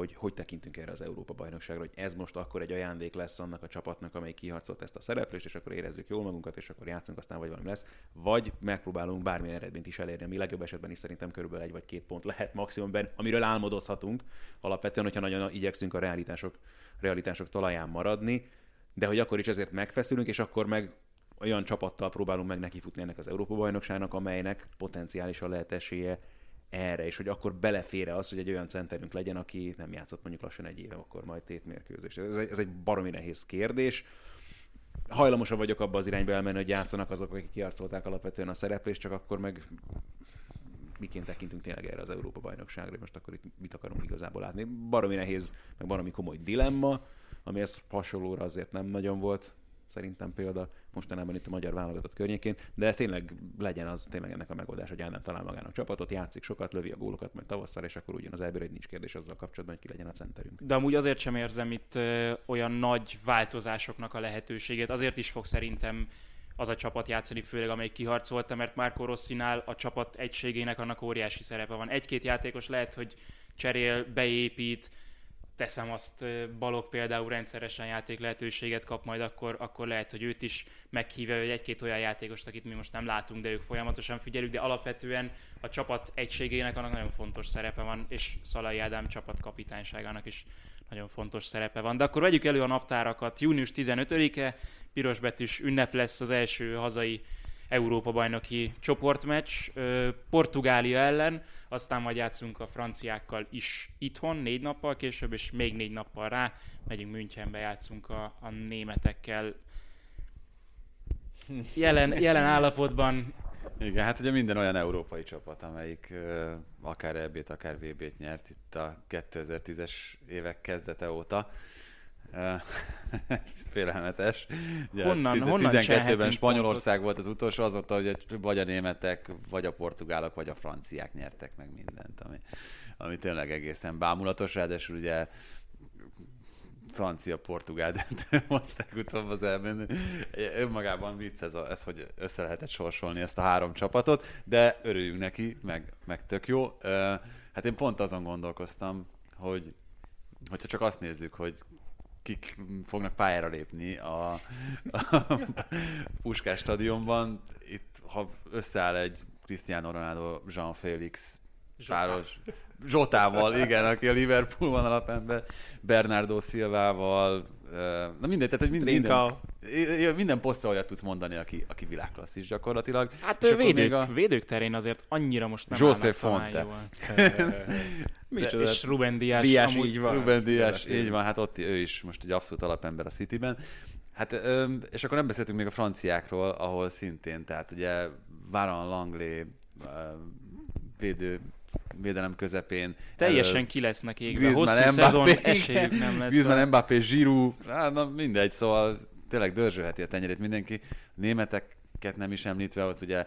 hogy hogy tekintünk erre az Európa bajnokságra, hogy ez most akkor egy ajándék lesz annak a csapatnak, amely kiharcolt ezt a szereplést, és akkor érezzük jól magunkat, és akkor játszunk, aztán vagy valami lesz, vagy megpróbálunk bármilyen eredményt is elérni, ami legjobb esetben is szerintem körülbelül egy vagy két pont lehet maximumben, amiről álmodozhatunk, alapvetően, hogyha nagyon igyekszünk a realitások, realitások talaján maradni, de hogy akkor is ezért megfeszülünk, és akkor meg olyan csapattal próbálunk meg nekifutni ennek az Európa bajnokságnak, amelynek potenciálisan lehet esélye erre, és hogy akkor belefére az, hogy egy olyan centerünk legyen, aki nem játszott mondjuk lassan egy éve, akkor majd tétmérkőzés. Ez egy, ez egy baromi nehéz kérdés. Hajlamosan vagyok abba az irányba elmenni, hogy játszanak azok, akik kiarcolták alapvetően a szereplést, csak akkor meg miként tekintünk tényleg erre az Európa bajnokságra, hogy most akkor itt mit akarunk igazából látni. Baromi nehéz, meg baromi komoly dilemma, ami ez hasonlóra azért nem nagyon volt szerintem példa mostanában itt a magyar válogatott környékén, de tényleg legyen az tényleg ennek a megoldás, hogy Ádám talál magának csapatot, játszik sokat, lövi a gólokat majd tavasszal, és akkor ugyanaz elbír, hogy nincs kérdés azzal kapcsolatban, hogy ki legyen a centerünk. De amúgy azért sem érzem itt ö, olyan nagy változásoknak a lehetőségét. Azért is fog szerintem az a csapat játszani, főleg amelyik kiharcolta, mert Marco Rossinál a csapat egységének annak óriási szerepe van. Egy-két játékos lehet, hogy cserél, beépít, teszem azt, ö, Balog például rendszeresen játék lehetőséget kap majd, akkor, akkor lehet, hogy őt is meghívja, hogy egy-két olyan játékost, akit mi most nem látunk, de ők folyamatosan figyeljük, de alapvetően a csapat egységének annak nagyon fontos szerepe van, és Szalai Ádám csapat kapitányságának is nagyon fontos szerepe van. De akkor vegyük elő a naptárakat. Június 15-e, pirosbetűs ünnep lesz az első hazai Európa-bajnoki csoportmeccs Portugália ellen, aztán majd játszunk a franciákkal is itthon, négy nappal később, és még négy nappal rá megyünk Münchenbe, játszunk a, a németekkel. Jelen, jelen állapotban Igen, hát ugye minden olyan európai csapat, amelyik uh, akár EB-t, akár VB-t nyert itt a 2010-es évek kezdete óta. Félelmetes. Ugye Honnan- tiz- honnan 12-ben cserhetünk Spanyolország pontot? volt az utolsó, azóta ugye vagy a németek, vagy a portugálok, vagy a franciák nyertek meg mindent, ami, ami tényleg egészen bámulatos, ráadásul ugye francia-portugál döntő volt legutóbb az elben. Önmagában vicc ez, a, ez, hogy össze lehetett sorsolni ezt a három csapatot, de örüljünk neki, meg, meg tök jó. Hát én pont azon gondolkoztam, hogy hogyha csak azt nézzük, hogy kik fognak pályára lépni a, a Puskás stadionban, itt ha összeáll egy Cristiano Ronaldo, Jean Félix páros, Zsotával, igen, aki a Liverpoolban alapember, Bernardo Silvával, na mindegy, tehát hogy mind, minden, Trinka. minden posztra olyat tudsz mondani, aki, aki világklasszis gyakorlatilag. Hát És védők, a... védők terén azért annyira most nem José Fonte. Micsoda? És Ruben Dias, Dias amúgy így van. Ruben Beszélünk. így van, hát ott ő is most egy abszolút alapember a Cityben. Hát, és akkor nem beszéltünk még a franciákról, ahol szintén, tehát ugye Varan Langley védő, védelem közepén. teljesen elől ki lesznek égve. Griezmann, Hosszú szezon Mbappé, esélyük nem lesz. Griezmann, Mbappé, Giroud, hát, na mindegy, szóval tényleg dörzsölheti a tenyerét mindenki. Németeket nem is említve, ott ugye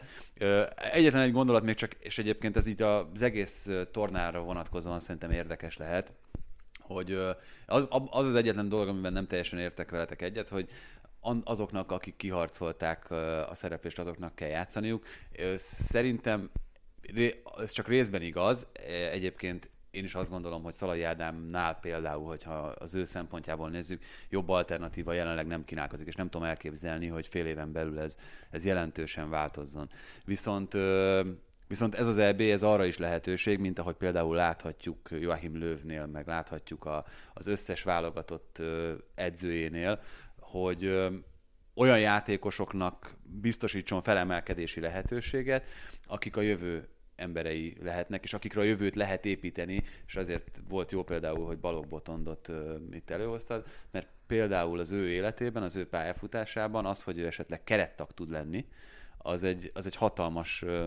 egyetlen egy gondolat még csak, és egyébként ez így az egész tornára vonatkozóan szerintem érdekes lehet, hogy az, az az egyetlen dolog, amiben nem teljesen értek veletek egyet, hogy azoknak, akik kiharcolták a szereplést, azoknak kell játszaniuk. Szerintem ez csak részben igaz. E, Egyébként én is azt gondolom, hogy Szalai Ádámnál például, hogyha az ő szempontjából nézzük, jobb alternatíva jelenleg nem kínálkozik, és nem tudom elképzelni, hogy fél éven belül ez, ez jelentősen változzon. Viszont Viszont ez az EB, ez arra is lehetőség, mint ahogy például láthatjuk Joachim Löwnél, meg láthatjuk a, az összes válogatott edzőjénél, hogy olyan játékosoknak biztosítson felemelkedési lehetőséget, akik a jövő emberei lehetnek, és akikre a jövőt lehet építeni, és azért volt jó például, hogy Balogh Botondot ö, itt előhoztad, mert például az ő életében, az ő pályafutásában az, hogy ő esetleg kerettag tud lenni, az egy, az egy hatalmas ö,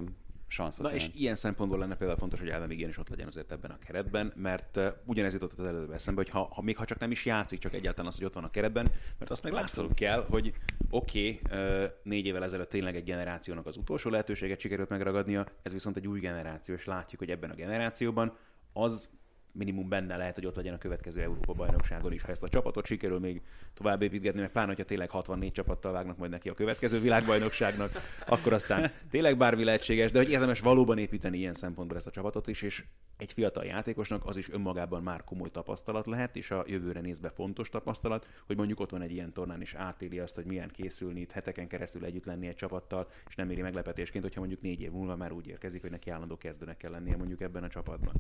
sanszot Na és ilyen szempontból lenne például fontos, hogy Ádám igenis ott legyen azért ebben a keretben, mert ugyanez jutott az előbb eszembe, hogy ha, ha, még ha csak nem is játszik, csak egyáltalán az, hogy ott van a keretben, mert azt meg látszolunk kell, hogy oké, okay, négy évvel ezelőtt tényleg egy generációnak az utolsó lehetőséget sikerült megragadnia, ez viszont egy új generáció, és látjuk, hogy ebben a generációban az minimum benne lehet, hogy ott legyen a következő Európa bajnokságon is. Ha ezt a csapatot sikerül még tovább építgetni, meg pláne, hogyha tényleg 64 csapattal vágnak majd neki a következő világbajnokságnak, akkor aztán tényleg bármi lehetséges, de hogy érdemes valóban építeni ilyen szempontból ezt a csapatot is, és egy fiatal játékosnak az is önmagában már komoly tapasztalat lehet, és a jövőre nézve fontos tapasztalat, hogy mondjuk ott van egy ilyen tornán, és átéli azt, hogy milyen készülni, itt heteken keresztül együtt lenni egy csapattal, és nem éri meglepetésként, hogyha mondjuk négy év múlva már úgy érkezik, hogy neki állandó kezdőnek kell lennie mondjuk ebben a csapatban.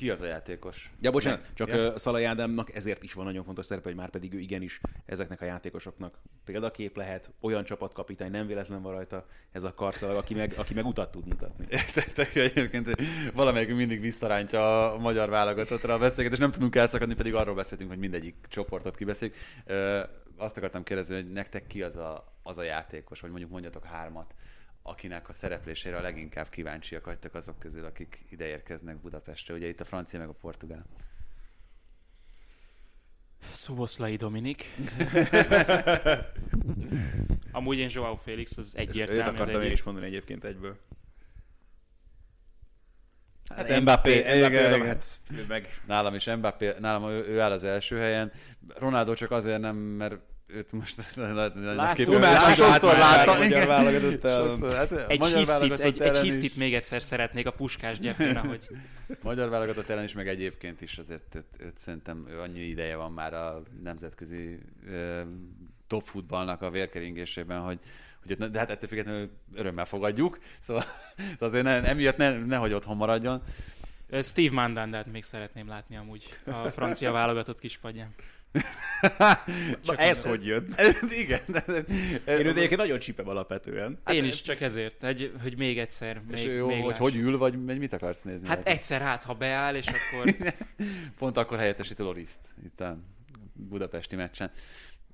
Ki az a játékos? Ja, bocsánat, csak Ja. Szalai Ádámnak ezért is van nagyon fontos szerepe, hogy már pedig ő igenis ezeknek a játékosoknak példakép lehet, olyan csapatkapitány, nem véletlen van rajta ez a karszalag, aki meg, aki meg utat tud mutatni. Egyébként valamelyikünk mindig visszarántja a magyar válogatottra a beszélgetést, nem tudunk elszakadni, pedig arról beszéltünk, hogy mindegyik csoportot kibeszéljük. Azt akartam kérdezni, hogy nektek ki az a, az a játékos, vagy mondjuk mondjatok hármat, akinek a szereplésére a leginkább kíváncsiak vagytok azok közül, akik ide érkeznek Budapestre. Ugye itt a francia meg a portugál. Szoboszlai Dominik. Amúgy én Joao Félix, az Őt egyértelmű. az akartam én is mondani egyébként egyből. Hát Mbappé, igen, Mbappé, igen. hát meg Nálam is Mbappé, nálam ő, ő áll az első helyen. Ronaldo csak azért nem, mert őt most Már láttuk, sokszor láttam. magyar válogatott. Sokszor, hát Egy magyar hisztit, válogatott egy, egy ellen hisztit is. még egyszer szeretnék a puskás gyepén, ahogy Magyar válogatott ellen is, meg egyébként is azért őt, őt szerintem ő annyi ideje van már a nemzetközi ö, top futballnak a vérkeringésében, hogy, hogy de hát ettől függetlenül örömmel fogadjuk, szóval, szóval azért ne, emiatt ne, nehogy otthon maradjon. Steve Mandandát még szeretném látni amúgy a francia válogatott kispadján. Na, ez hogy jött? Igen. Én őt egyébként nagyon csípem alapvetően. Én is csak ezért, egy, hogy még egyszer, És még, jó, még hogy hogy ül, vagy mit akarsz nézni? Hát rajta? egyszer hát, ha beáll, és akkor Pont akkor helyettesíti Loriszt itt a budapesti meccsen.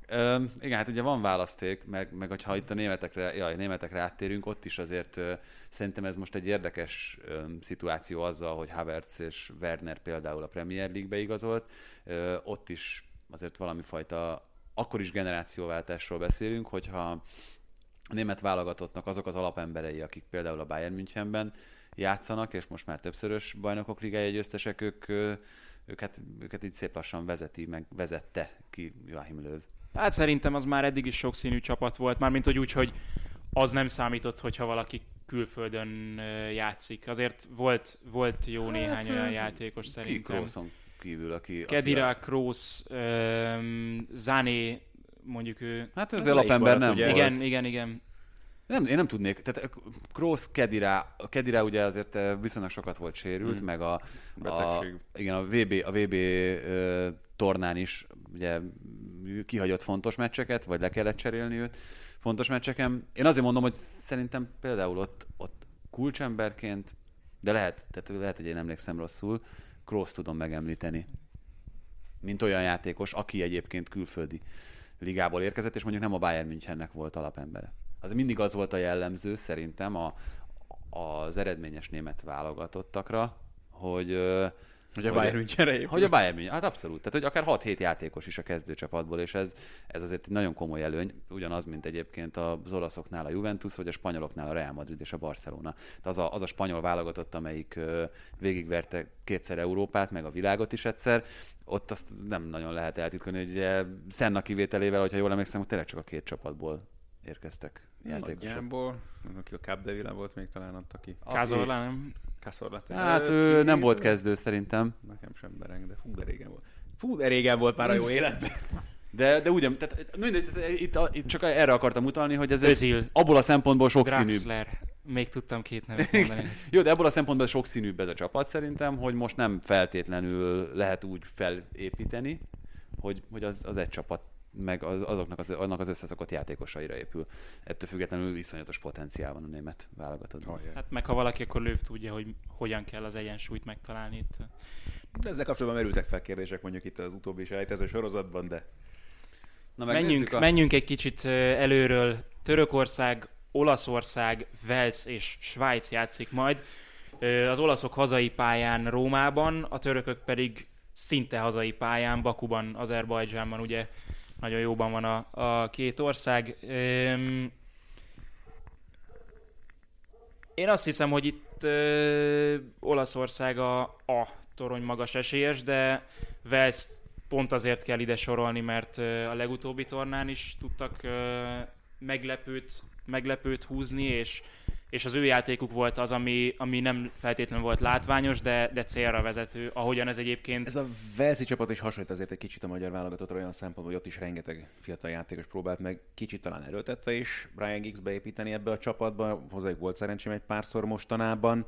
Ö, igen, hát ugye van választék, meg, meg ha itt a németekre, jaj, a németekre áttérünk, ott is azért ö, szerintem ez most egy érdekes ö, szituáció azzal, hogy Havertz és Werner például a Premier League-be igazolt. Ö, ott is azért valami fajta, akkor is generációváltásról beszélünk, hogyha a német válogatottnak azok az alapemberei, akik például a Bayern Münchenben játszanak, és most már többszörös bajnokok ligája győztesek, ők, ö, őket, őket így szép lassan vezeti, meg vezette ki Joachim Löw. Hát szerintem az már eddig is sokszínű csapat volt, mármint hogy úgy, hogy az nem számított, hogyha valaki külföldön játszik. Azért volt, volt jó néhány Hát, olyan játékos szerintem. Crosson kívül, aki... Kedira, aki Kroos, öm, Zané, mondjuk ő... hát Ez alapember nem volt, ugye? Igen, igen, igen. Nem, én nem tudnék. Tehát Kroos, Kedira, Kedira ugye azért eh, viszonylag sokat volt sérült, Hmm. meg a, a, igen, a VB, a VB ö, tornán is ugye kihagyott fontos meccseket, vagy le kellett cserélni őt fontos meccseken. Én azért mondom, hogy szerintem például ott, ott kulcsemberként, de lehet, tehát lehet, hogy én emlékszem rosszul, Kroos tudom megemlíteni, mint olyan játékos, aki egyébként külföldi ligából érkezett, és mondjuk nem a Bayern Münchennek volt alapembere. Az mindig az volt a jellemző szerintem a, az eredményes német válogatottakra, hogy Hogy a Bayern Münchenre épül. hogy a Bayern München, hát abszolút. Tehát, hogy akár 6-7 játékos is a kezdőcsapatból, és ez, ez azért egy nagyon komoly előny, ugyanaz, mint egyébként az olaszoknál a Juventus, vagy a spanyoloknál a Real Madrid és a Barcelona. Tehát az a, az a spanyol válogatott, amelyik végigverte kétszer Európát, meg a világot is egyszer, ott azt nem nagyon lehet eltitkolni, hogy ugye Senna kivételével, hogyha jól emlékszem, hogy tényleg csak a két csapatból érkeztek játékosok. Nagyjából, aki a Capdevila volt még talán ott, aki Aki- Kázorla, Cazorla. Hát ő nem volt kezdő szerintem. Nekem sem bereng, de fú, de régen volt. Fú, de régen volt már a jó életben. De, de ugyan, tehát, mindegy, tehát itt, a- itt csak erre akartam utalni, hogy ez egy, Özil, abból a szempontból sokszínűbb. Draxler. Még tudtam két nevet mondani. Jó, de ebből a szempontból sokszínűbb ez a csapat szerintem, hogy most nem feltétlenül lehet úgy felépíteni, hogy, hogy az, az egy csapat meg az, azoknak az, annak az összeszokott játékosaira épül. Ettől függetlenül iszonyatos potenciál van a német válogatottban. Hát meg ha valaki, akkor Löw tudja, hogy hogyan kell az egyensúlyt megtalálni itt. De ezzel kapcsolatban merültek fel kérdések mondjuk itt az utóbbi selejtező sorozatban, de Na Menjünk, a... menjünk egy kicsit előről. Törökország, Olaszország, Wales és Svájc játszik majd. Az olaszok hazai pályán Rómában, a törökök pedig szinte hazai pályán, Bakuban, Azerbajdzsánban, ugye nagyon jóban van a, a két ország. Öm, én azt hiszem, hogy itt ö, Olaszország a, a torony magas esélyes, de Wales pont azért kell ide sorolni, mert ö, a legutóbbi tornán is tudtak ö, meglepőt, meglepőt húzni, és, és az ő játékuk volt az, ami, ami nem feltétlenül volt látványos, de, de célra vezető, ahogyan ez egyébként Ez a Velszi csapat is hasonlít azért egy kicsit a magyar válogatottra olyan szempontból, hogy ott is rengeteg fiatal játékos próbált meg, kicsit talán erőltette is Brian Giggs beépíteni ebbe a csapatba, hozzájuk volt szerencsém egy párszor mostanában.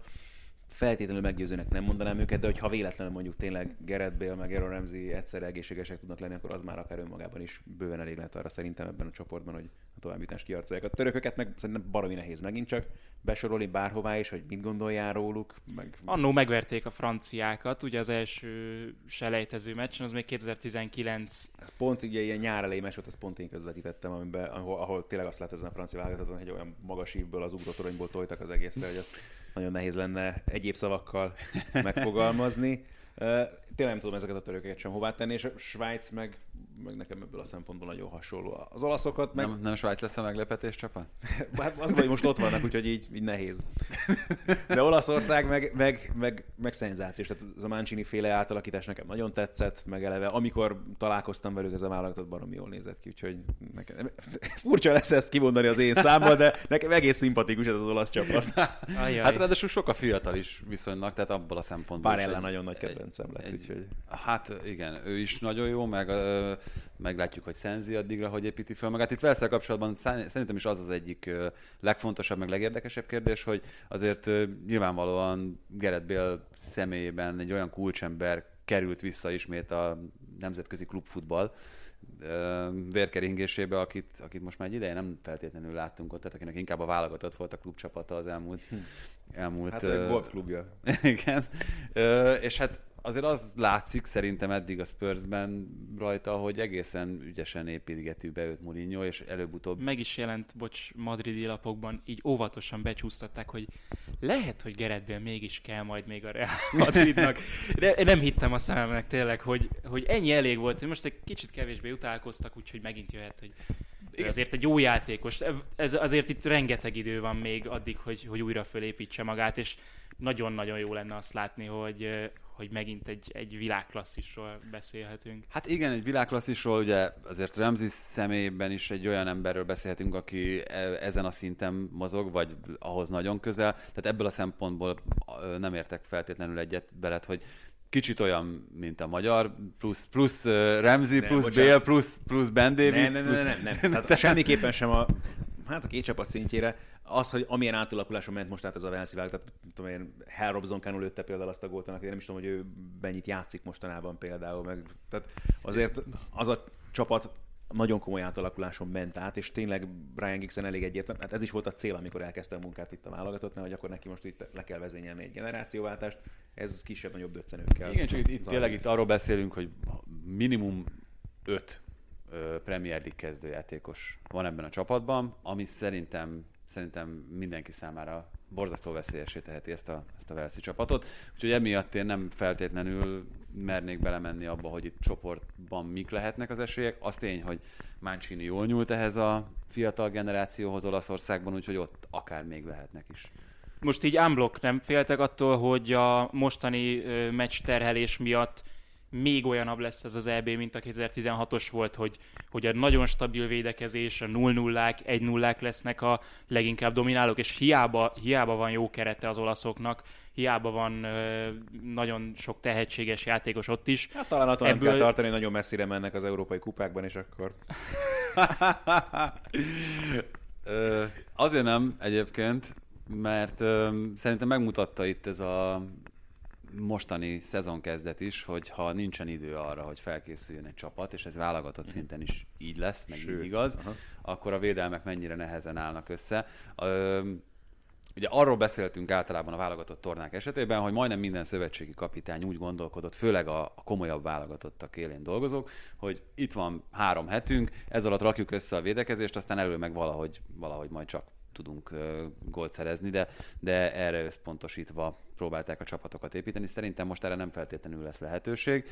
Feltétlenül meggyőzőnek nem mondanám őket, de hogyha véletlenül mondjuk tényleg Gerett Bale meg Aaron Ramsey egyszerre egészségesek tudnak lenni, akkor az már akár önmagában is bőven elég lehet arra szerintem ebben a csoportban, hogy a továbbjutást kiarcolják. A törököket meg szerintem baromi nehéz megint csak besorolni bárhová is, hogy mit gondoljál róluk, meg Annó megverték a franciákat, ugye az első selejtező meccsen, az még 2019 Ez pont ugye ilyen nyár elejé meccs volt, ezt pont én közvetítettem, amiben, ahol, ahol tényleg azt látod ezen a francia válogatottban, hogy egy olyan magas ívből az ugrótoronyból tojtak az egészre, hogy azt nagyon nehéz lenne egyéb szavakkal megfogalmazni. Tényleg nem tudom ezeket a törököket sem hová tenni, és a Svájc meg, meg nekem ebből a szempontból nagyon hasonló. Az olaszokat meg, Nem, nem Svájc lesz a meglepetés csapat? hát az, hogy most ott vannak, úgyhogy így, így nehéz. De Olaszország meg, meg, meg, meg szenzációs. Tehát az a Mancini féle átalakítás nekem nagyon tetszett, meg eleve amikor találkoztam velük, ez a válogatott baromi jól nézett ki, úgyhogy nekem, furcsa lesz ezt kimondani az én számmal, de nekem egész szimpatikus ez az olasz csapat. Ajaj. Hát ráadásul sok a fiatal is viszonylag, tehát abból a szempontból Bár is ellen nagyon nagy kedvencem lett, egy- úgyhogy... Hát igen, ő is nagyon jó, meg ö, meglátjuk, hogy Szenzi addigra, hogy építi fel magát. Itt Velszel kapcsolatban szerintem is az az egyik ö, legfontosabb, meg legérdekesebb kérdés, hogy azért ö, nyilvánvalóan Gerett Bale személyében egy olyan kulcsember került vissza ismét a nemzetközi klubfutball vérkeringésébe, akit, akit most már egy ideje nem feltétlenül láttunk ott, tehát akinek inkább a válogatott volt a klubcsapata az elmúlt, elmúlt Hát ö, a golfklubja. igen. Ö, és hát azért az látszik szerintem eddig a Spursben rajta, hogy egészen ügyesen építgető be őt Mourinho, és előbb-utóbb... Meg is jelent, bocs, madridi lapokban, így óvatosan becsúsztatták, hogy lehet, hogy Geretből mégis kell majd még a Real Madridnak. De nem hittem a szememnek tényleg, hogy, hogy ennyi elég volt. Most egy kicsit kevésbé utálkoztak, úgyhogy megint jöhet, hogy igen. azért egy jó játékos. Ez, azért itt rengeteg idő van még addig, hogy, hogy újra fölépítse magát, és nagyon-nagyon jó lenne azt látni, hogy, hogy megint egy, egy világklasszisról beszélhetünk. Hát igen, egy világklasszisról, ugye azért Ramsey személyében is egy olyan emberről beszélhetünk, aki e, ezen a szinten mozog, vagy ahhoz nagyon közel. Tehát ebből a szempontból nem értek feltétlenül egyet beled, hogy kicsit olyan, mint a magyar, plusz, plusz uh, Ramsey, plusz Bale, plusz, plusz Ben Davis. Nem, nem, nem, nem, nem. nem. Tehát semmiképpen sem a, hát a két csapat szintjére az, hogy amilyen átalakuláson ment most át ez a Velszi vág, tehát tudom én, Hell Robson Cano lőtte például azt a gólt, annak én nem is tudom, hogy ő mennyit játszik mostanában például, meg, tehát azért az a csapat nagyon komoly átalakuláson ment át, és tényleg Brian Gixen elég egyértelmű. Hát ez is volt a cél, amikor elkezdte a munkát itt a válogatottnál, hogy akkor neki most itt le kell vezényelni egy generációváltást. Ez kisebb-nagyobb döccenőkkel. Igen, csak itt, itt tényleg itt arról beszélünk, hogy minimum öt Premier League kezdőjátékos van ebben a csapatban, ami szerintem szerintem mindenki számára borzasztó veszélyesé teheti ezt a, ezt a Velszi csapatot. Úgyhogy emiatt én nem feltétlenül mernék belemenni abba, hogy itt csoportban mik lehetnek az esélyek. Az tény, hogy Mancini jól nyúlt ehhez a fiatal generációhoz Olaszországban, úgyhogy ott akár még lehetnek is. Most így unblock nem féltek attól, hogy a mostani meccs terhelés miatt még olyanabb lesz ez az EB, mint a 2016-os volt, hogy, hogy a nagyon stabil védekezés, a 0-0-ák, 1-0-ák lesznek a leginkább dominálók, és hiába, hiába van jó kerete az olaszoknak, hiába van ö, nagyon sok tehetséges játékos ott is. Hát talán attól Ebből... nem kell tartani, nagyon messzire mennek az európai kupákban, és akkor... Ö, azért nem egyébként, mert ö, szerintem megmutatta itt ez a mostani szezonkezdet is, hogy ha nincsen idő arra, hogy felkészüljön egy csapat, és ez válogatott mhm. szinten is így lesz, meg Sőt, így igaz, aha. akkor a védelmek mennyire nehezen állnak össze. Ö, Ugye arról beszéltünk általában a válogatott tornák esetében, hogy majdnem minden szövetségi kapitány úgy gondolkodott, főleg a, a komolyabb válogatottak élén dolgozók, hogy itt van három hetünk, ez alatt rakjuk össze a védekezést, aztán elő meg valahogy, valahogy majd csak tudunk gólt szerezni, de, de erre összpontosítva próbálták a csapatokat építeni. Szerintem most erre nem feltétlenül lesz lehetőség.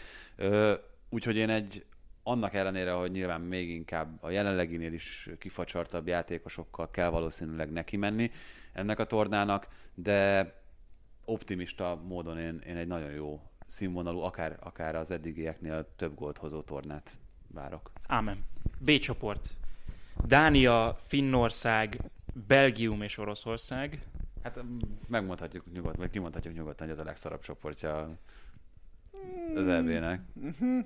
Úgyhogy én egy annak ellenére, hogy nyilván még inkább a jelenleginél is kifacsartabb játékosokkal kell valószínűleg neki menni ennek a tornának, de optimista módon én, én egy nagyon jó színvonalú, akár, akár az eddigieknél több gólt hozó tornát várok. Ámen. B csoport. Dánia, Finnország, Belgium és Oroszország. Hát megmondhatjuk nyugodtan, vagy kimondhatjuk nyugodtan, hogy ez a legszarabb csoportja az EB-nek. Mm-hmm.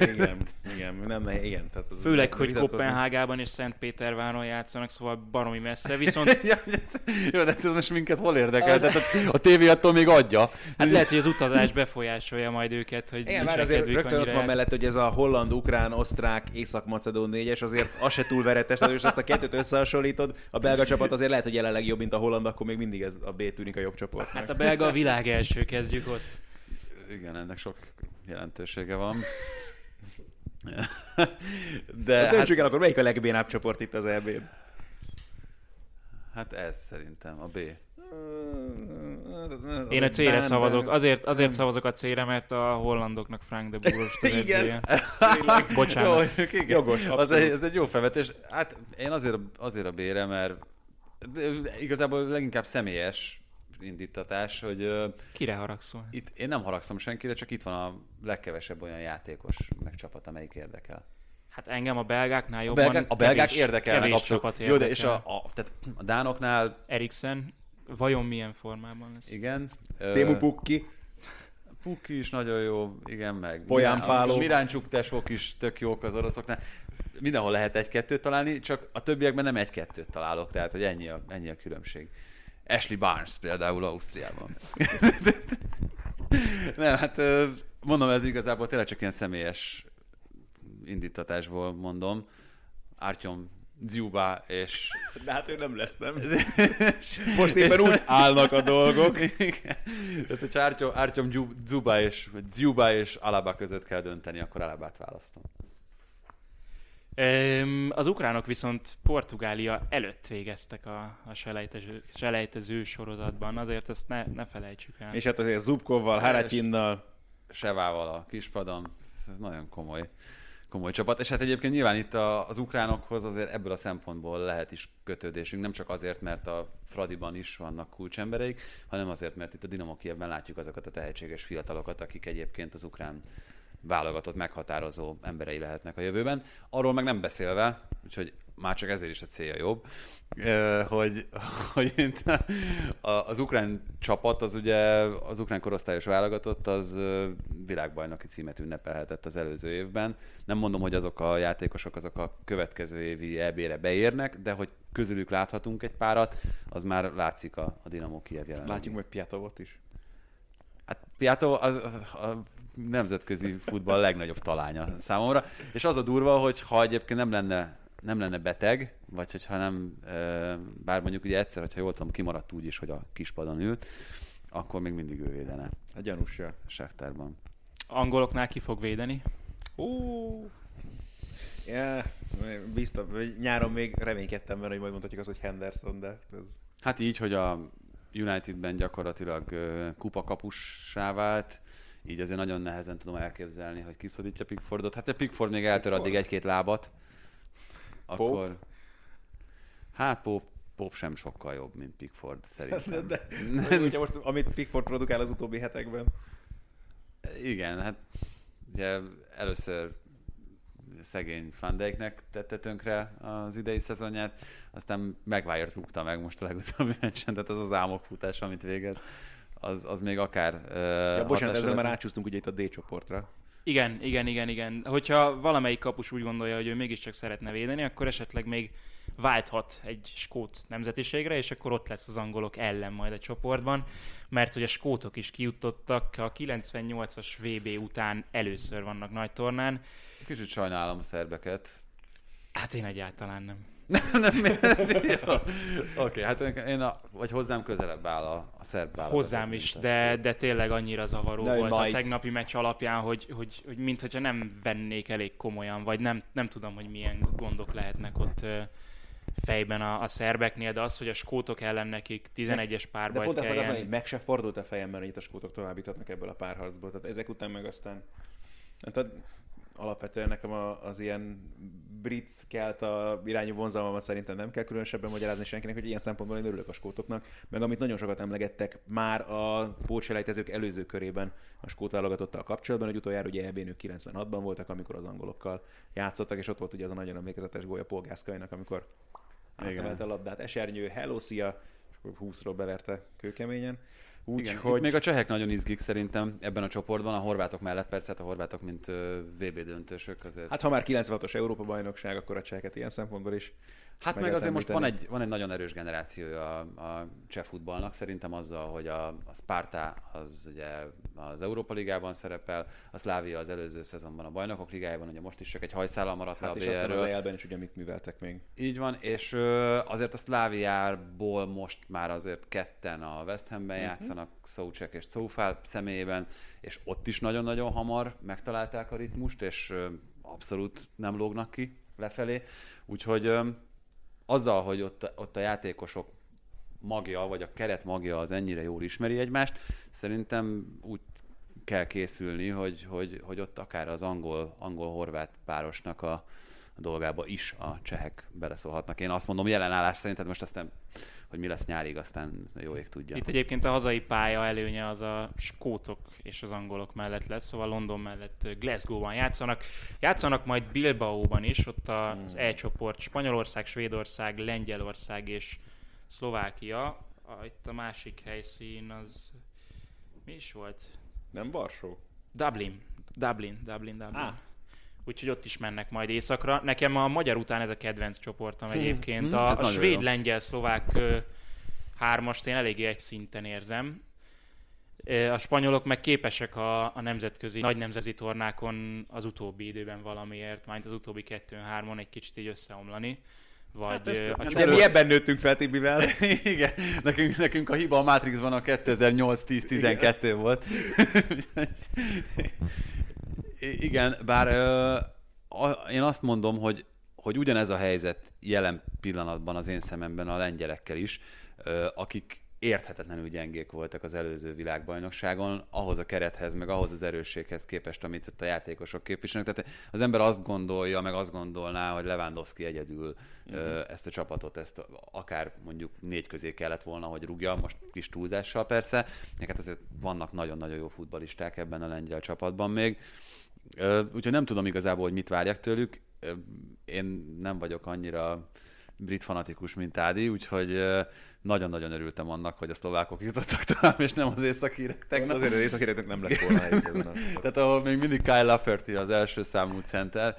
igen, igen, nem, igen. Tehát az Főleg, hogy Kopenhágában és Szentpéterváron játszanak, szóval baromi messze, viszont... Jó, de ez most minket hol érdekel? Az... Tehát a tévé attól még adja. Hát lehet, hogy az utazás befolyásolja majd őket, hogy Igen, már azért rögtön ott van mellett, hogy ez a holland, ukrán, osztrák, észak-macedón négyes, azért az se túl veretes, és azt a kettőt összehasonlítod, a belga csapat azért lehet, hogy jelenleg jobb, mint a holland, akkor még mindig ez a B tűnik a jobb csoport. Hát a belga a világ első, kezdjük ott igen, ennek sok jelentősége van. De hát, el, akkor melyik a legbénább csoport itt az eb Hát ez szerintem, a B. Én a C-re szavazok. Azért, azért szavazok a C-re, mert a hollandoknak Frank de Boer az Igen. Bocsánat. Jó, igen. Jogos, az egy, ez egy jó felvetés. Hát én azért, azért a B-re, mert igazából leginkább személyes indítatás, hogy... Kire haragszol? Itt, én nem haragszom senkire, csak itt van a legkevesebb olyan játékos, meg csapat, amelyik érdekel. Hát engem a belgáknál jobban... A belgák, a belgák kevés, érdekelnek kevés abszolút. Csapat érdekel. Jó, de és a, a, tehát a dánoknál... Eriksen, vajon milyen formában lesz? Igen. Tému Pukki. Pukki is nagyon jó, igen, meg Bolyán Páló. Miráncsuk tesók is tök jók az oroszoknál. Mindenhol lehet egy-kettőt találni, csak a többiekben nem egy-kettőt találok, tehát hogy ennyi a, ennyi a különbség. Ashley Barnes például Ausztriában. Nem, hát mondom, ez igazából tényleg csak ilyen személyes indítatásból mondom. Ártyom Dziuba és... De hát ő nem lesz, nem? Most éppen úgy állnak a dolgok. Igen. Tehát, hogyha Ártyom, Ártyom Dziu- Dziuba és, Dziuba és Alaba között kell dönteni, akkor Alabát választom. Az ukránok viszont Portugália előtt végeztek a, a selejtező, selejtező sorozatban, azért ezt ne, ne felejtsük el. És hát azért Zubkovval, Haratinnal, Sevával a kispadon, ez nagyon komoly, komoly csapat. És hát egyébként nyilván itt a, az ukránokhoz azért ebből a szempontból lehet is kötődésünk, nem csak azért, mert a Fradiban is vannak kulcsembereik, hanem azért, mert itt a Dinamo Kievben látjuk azokat a tehetséges fiatalokat, akik egyébként az ukrán válogatott meghatározó emberei lehetnek a jövőben. Arról meg nem beszélve, úgyhogy már csak ezért is a célja jobb, hogy, hogy a- az ukrán csapat, az ugye az ukrán korosztályos válogatott, az világbajnoki címet ünnepelhetett az előző évben. Nem mondom, hogy azok a játékosok azok a következő évi EB-re beérnek, de hogy közülük láthatunk egy párat, az már látszik a, a Dinamo Kiev jelenleg. látjuk meg Piatovot is. Hát Piato az a nemzetközi futball legnagyobb talánya számomra. És az a durva, hogy ha egyébként nem lenne, nem lenne beteg, vagy hogyha nem, bár mondjuk ugye egyszer, hogyha jól tudom, kimaradt úgy is, hogy a kispadon ült, akkor még mindig ő védene A gyanúsja. Sektárban. Angoloknál ki fog védeni? Ó, Ja, biztos, hogy nyáron még reménykedtem benne, hogy majd mondhatjuk azt, hogy Henderson, de ez... Hát így, hogy a Unitedben gyakorlatilag kupakapussá vált, így azért nagyon nehezen tudom elképzelni, hogy kiszorítja Pickfordot. Hát a Pickford még eltör Pickford. addig egy-két lábat, akkor... Hát Pop, Pop sem sokkal jobb, mint Pickford szerintem. de, de ugye most, amit Pickford produkál az utóbbi hetekben. Igen, hát ugye először szegény Van Dijknek tette tönkre az idei szezonját, aztán Maguire rúgta meg most a legutóbbi meccsen, tehát az az álmokfutás, amit végez, az, az még akár uh, Ja, bocsánat, ezzel már átsúsztunk ugye itt a D csoportra. Igen, igen, igen, igen. Hogyha valamelyik kapus úgy gondolja, hogy ő mégiscsak szeretne védeni, akkor esetleg még válthat egy skót nemzetiségre, és akkor ott lesz az angolok ellen majd a csoportban, mert hogy a skótok is kijutottak a 98-as VB után először vannak nagy tornán. Kicsit sajnálom a szerbeket. Hát én egyáltalán nem. Nem? Jó. Oké, okay, hát én a, vagy hozzám közelebb áll a, a szerb válogatott, Hozzám is, a de, de tényleg annyira zavaró De volt a majd. tegnapi meccs alapján, hogy, hogy, hogy mintha nem vennék elég komolyan, vagy nem, nem tudom, hogy milyen gondok lehetnek ott fejben a, a szerbeknél, de az, hogy a skótok ellen nekik 11-es De párbajt pont ezt akartam, hogy meg se fordult a fejemben, hogy itt a skótok továbbíthatnak ebből a párharcból. Tehát ezek után meg aztán... Tehát alapvetően nekem a, az ilyen brit kelt a irányú vonzalmamat szerintem nem kell különösebben magyarázni senkinek, hogy ilyen szempontból én örülök a skótoknak, meg amit nagyon sokat emlegettek már a pótselejtezők előző körében a skót válogatottal kapcsolatban, hogy utoljára ugye EB nők 96-ban voltak, amikor az angolokkal játszottak, és ott volt ugye az a nagyon emlékezetes gólya Polgászkainak, amikor átemelte a labdát, esernyő, hello, szia, és akkor 20-ról beverte kőkeményen. Igen, Úgyhogy még a csehek nagyon izgik szerintem ebben a csoportban, a horvátok mellett persze, hát a horvátok, mint VB döntősök azért. Hát ha már 96-os Európa bajnokság, akkor a cseheket ilyen szempontból is. Hát meg, azért most van egy, van egy nagyon erős generációja a, a cseh futballnak, szerintem azzal, hogy a, a Sparta az ugye az Európa Ligában szerepel, a Slavia az előző szezonban a Bajnokok Ligájában, ugye most is csak egy hajszállal maradt Hát le és a aztán az elben is ugye mit műveltek még. Így van, és azért a Szláviából most már azért ketten a West Hamben uh-huh. játszanak, Szócsek és Szófál személyében, és ott is nagyon-nagyon hamar megtalálták a ritmust, és abszolút nem lógnak ki lefelé. Úgyhogy azzal, hogy ott, ott a játékosok magja, vagy a keret magja az ennyire jól ismeri egymást, szerintem úgy kell készülni, hogy, hogy, hogy ott akár az angol, angol-horvát párosnak a, dolgába is a csehek beleszólhatnak. Én azt mondom, jelenállás szerint, tehát most aztán, hogy mi lesz nyárig, aztán jó ég tudja. Itt egyébként a hazai pálya előnye az a skótok és az angolok mellett lesz, szóval London mellett Glasgow-ban játszanak. Játszanak majd Bilbaóban is, ott az E csoport Spanyolország, Svédország, Lengyelország és Szlovákia. Itt a másik helyszín az mi is volt? Nem Varsó? Dublin. Dublin, Dublin, Dublin. Á. Úgyhogy ott is mennek majd északra. Nekem a magyar után ez a kedvenc csoportom egyébként. Hm, A, a nagyon svéd, jó. lengyel, szlovák ö, hármast én eléggé egy szinten érzem. A spanyolok meg képesek a, a nemzetközi, nagy nemzetközi tornákon az utóbbi időben valamiért, majd az utóbbi kettőn-hármon egy kicsit így összeomlani. vagy Hát ezt, a de mi ebben nőttünk fel Tibivel. Igen, nekünk, nekünk a hiba a Matrixban a 2008-10-12 volt. Igen, bár ö, én azt mondom, hogy, hogy ugyanez a helyzet jelen pillanatban az én szememben a lengyelekkel is, ö, akik érthetetlenül gyengék voltak az előző világbajnokságon, ahhoz a kerethez, meg ahhoz az erősséghez képest, amit ott a játékosok képviselnek. Tehát az ember azt gondolja, meg azt gondolná, hogy Lewandowski egyedül uh-huh. ezt a csapatot, ezt akár mondjuk négy közé kellett volna, hogy rúgja, most kis túlzással persze. Neked azért vannak nagyon-nagyon jó futballisták ebben a lengyel csapatban még. Úgyhogy nem tudom igazából, hogy mit várjak tőlük. Én nem vagyok annyira brit fanatikus, mint Ádi, úgyhogy nagyon-nagyon örültem annak, hogy a szlovákok jutottak tovább, és nem az északírek tegnap. Azért az északérőknek nem lett volna Tehát ahol még mindig Kyle Lafferty az első számú center,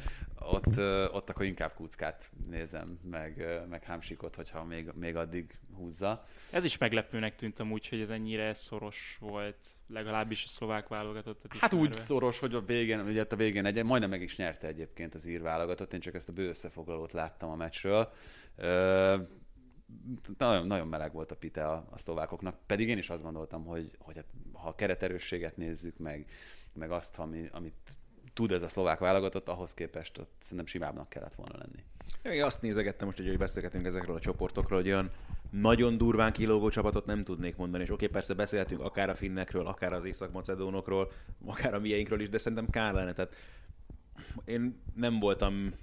ott, ott akkor inkább kuckát nézem, meg, meg hámsikot, hogyha még, még addig húzza. Ez is meglepőnek tűnt amúgy, hogy ez ennyire szoros volt, legalábbis a szlovák válogatottat Hát úgy ismerve. szoros, hogy a végén, ugye hát a végén egy, majdnem meg is nyerte egyébként az ír válogatott, én csak ezt a bő összefoglalót láttam a meccsről. Ö, nagyon, nagyon meleg volt a pite a, a szlovákoknak, pedig én is azt gondoltam, hogy, hogy hát, ha a kereterősséget nézzük, meg, meg azt, ami, amit tud ez a szlovák válogatott, ahhoz képest ott szerintem simábbnak kellett volna lenni. Én azt nézegettem most, hogy, beszélgetünk ezekről a csoportokról, hogy olyan nagyon durván kilógó csapatot nem tudnék mondani, és oké, persze beszélhetünk akár a finnekről, akár az észak-macedónokról, akár a mieinkről is, de szerintem kár lenne. Tehát én nem voltam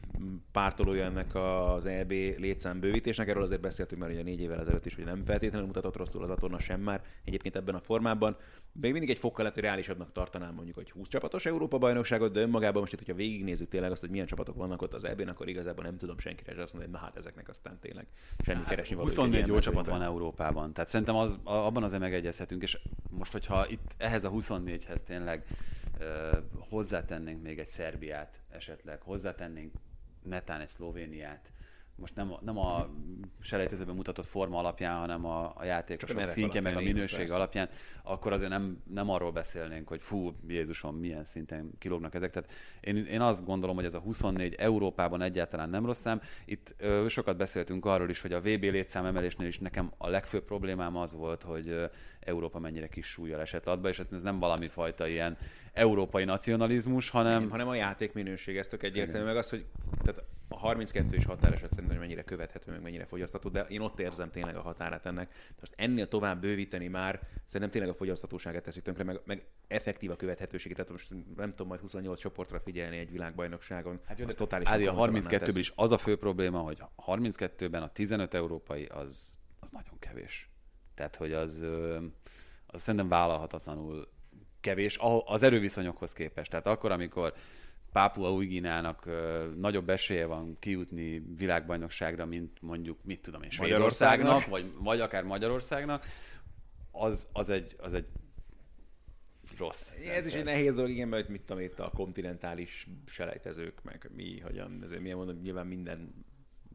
pártolója ennek az EB létszám bővítésnek, erről azért beszéltünk már ugye négy évvel ezelőtt is, hogy nem feltétlenül mutatott rosszul az Atorna sem már egyébként ebben a formában. Még mindig egy fokkal lehet, hogy reálisabbnak tartanám mondjuk egy 20 csapatos Európa bajnokságot, de önmagában most itt, hogyha végignézzük tényleg azt, hogy milyen csapatok vannak ott az EB-n, akkor igazából nem tudom senkire se azt mondani, hogy na hát ezeknek aztán tényleg semmi keresni való. 24 jó csapat van Európában, tehát szerintem az, abban azért megegyezhetünk, és most, hogyha itt ehhez a 24-hez tényleg ö, hozzátennénk még egy Szerbiát esetleg, hozzátennénk netán egy Szlovéniát, most nem, a- nem a selejtezőben mutatott forma alapján, hanem a, a játékosok szintje, meg a minőség persze. alapján, akkor azért nem, nem arról beszélnénk, hogy fú, Jézusom, milyen szinten kilógnak ezek. Tehát én, én azt gondolom, hogy ez a 24 Európában egyáltalán nem rossz szám. Itt ö, sokat beszéltünk arról is, hogy a VB létszám emelésnél is nekem a legfőbb problémám az volt, hogy ö, Európa mennyire kis súlyjal esett adba, és ez nem valami fajta ilyen európai nacionalizmus, hanem Nem, hanem a játék minőség, ez tök egyértelmű, meg az, hogy tehát a 32 és határeset szerintem hogy mennyire követhető, meg mennyire fogyasztható, de én ott érzem tényleg a határát ennek. Most ennél tovább bővíteni már szerintem tényleg a fogyaszthatóságát teszi tönkre, meg, meg effektív a követhetőséget. Tehát most nem tudom majd 28 csoportra figyelni egy világbajnokságon. Hát jó, az totálisan Ádi, a komolytalanná 32-ből teszi. is az a fő probléma, hogy 32-ben a 15 európai az, az nagyon kevés. Tehát, hogy az, az szerintem vállalhatatlanul kevés a- az erőviszonyokhoz képest. Tehát akkor, amikor Pápua új Guineának ö, nagyobb esélye van kijutni világbajnokságra, mint mondjuk, mit tudom én, Svédországnak, vagy, vagy akár Magyarországnak, az, az, egy, az egy rossz. Ez is egy nehéz dolog, igen, mert mit tudom itt a kontinentális selejtezők, meg mi, hogyan, ezért milyen mondom, nyilván minden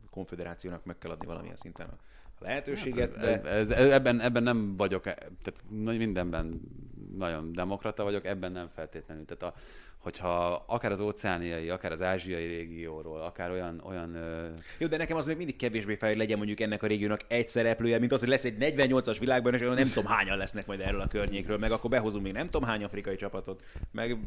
konfederációnak meg kell adni valamilyen szinten a lehetőséget, Ez, de ez, ez, ebben, ebben nem vagyok, tehát mindenben nagyon demokrata vagyok, ebben nem feltétlenül. Tehát a, hogyha akár az óceániai, akár az ázsiai régióról, akár olyan, olyan Jó, de nekem az még mindig kevésbé fel, hogy legyen mondjuk ennek a régiónak egy szereplője, mint az, hogy lesz egy 48-as világban, és nem tudom hányan lesznek majd erről a környékről, meg akkor behozunk még nem tudom hány afrikai csapatot, meg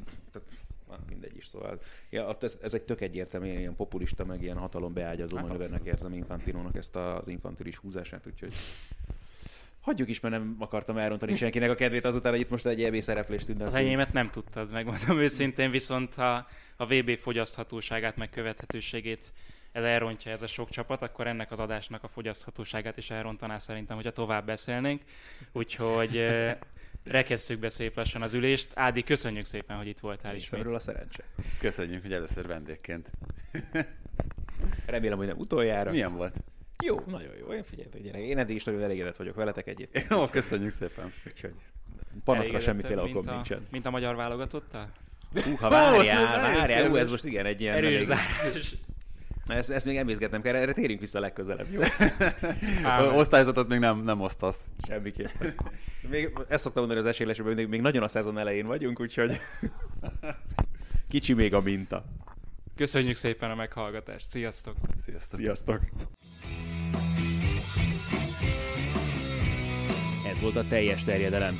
mindegy is, szóval. Ja, ez, ez egy tök egyértelmű ilyen populista, meg ilyen hatalom beágyazó hát manővernek érzem Infantinónak ezt az infantilis húzását, úgyhogy hagyjuk is, mert nem akartam elrontani senkinek a kedvét azután, hogy itt most egy EB szereplést Az ünnepelünk. enyémet nem tudtad, megmondom őszintén, viszont ha a VB fogyaszthatóságát, meg követhetőségét ez elrontja ez a sok csapat, akkor ennek az adásnak a fogyaszthatóságát is elrontaná szerintem, hogyha tovább beszélnénk. Úgyhogy rekesszük be szép lassan az ülést. Ádi, köszönjük szépen, hogy itt voltál ismét. Részemről a szerencse. köszönjük, hogy először vendégként. Remélem, hogy nem utoljára. Milyen volt? Jó, nagyon jó. Én figyeljetek, gyerek. Én eddig is nagyon elégedett vagyok veletek egyébként. Jó, köszönjük szépen. Úgyhogy panaszra semmiféle okom a, nincsen. Mint a magyar válogatottal? Hú, ha várjál, várjál, ú, ez most igen egy ilyen... Erős zárás. Ezt, ezt még emészgetnem kell, erre térjünk vissza legközelebb, jó? Osztályzatot még nem, nem osztasz. Semmiképpen. Még ezt szoktam mondani az esélylesőben, még, még nagyon a szezon elején vagyunk, úgyhogy kicsi még a minta. Köszönjük szépen a meghallgatást. Sziasztok! Sziasztok. Sziasztok! Volt a teljes terjedelem.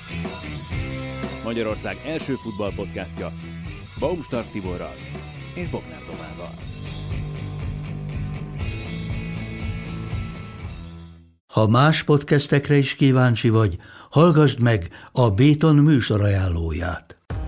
Magyarország első futballpodcastja Baumstark Tiborral és Bognár Domával. Ha más podcastekre is kíváncsi vagy, hallgassd meg a Béton műsor ajánlóját.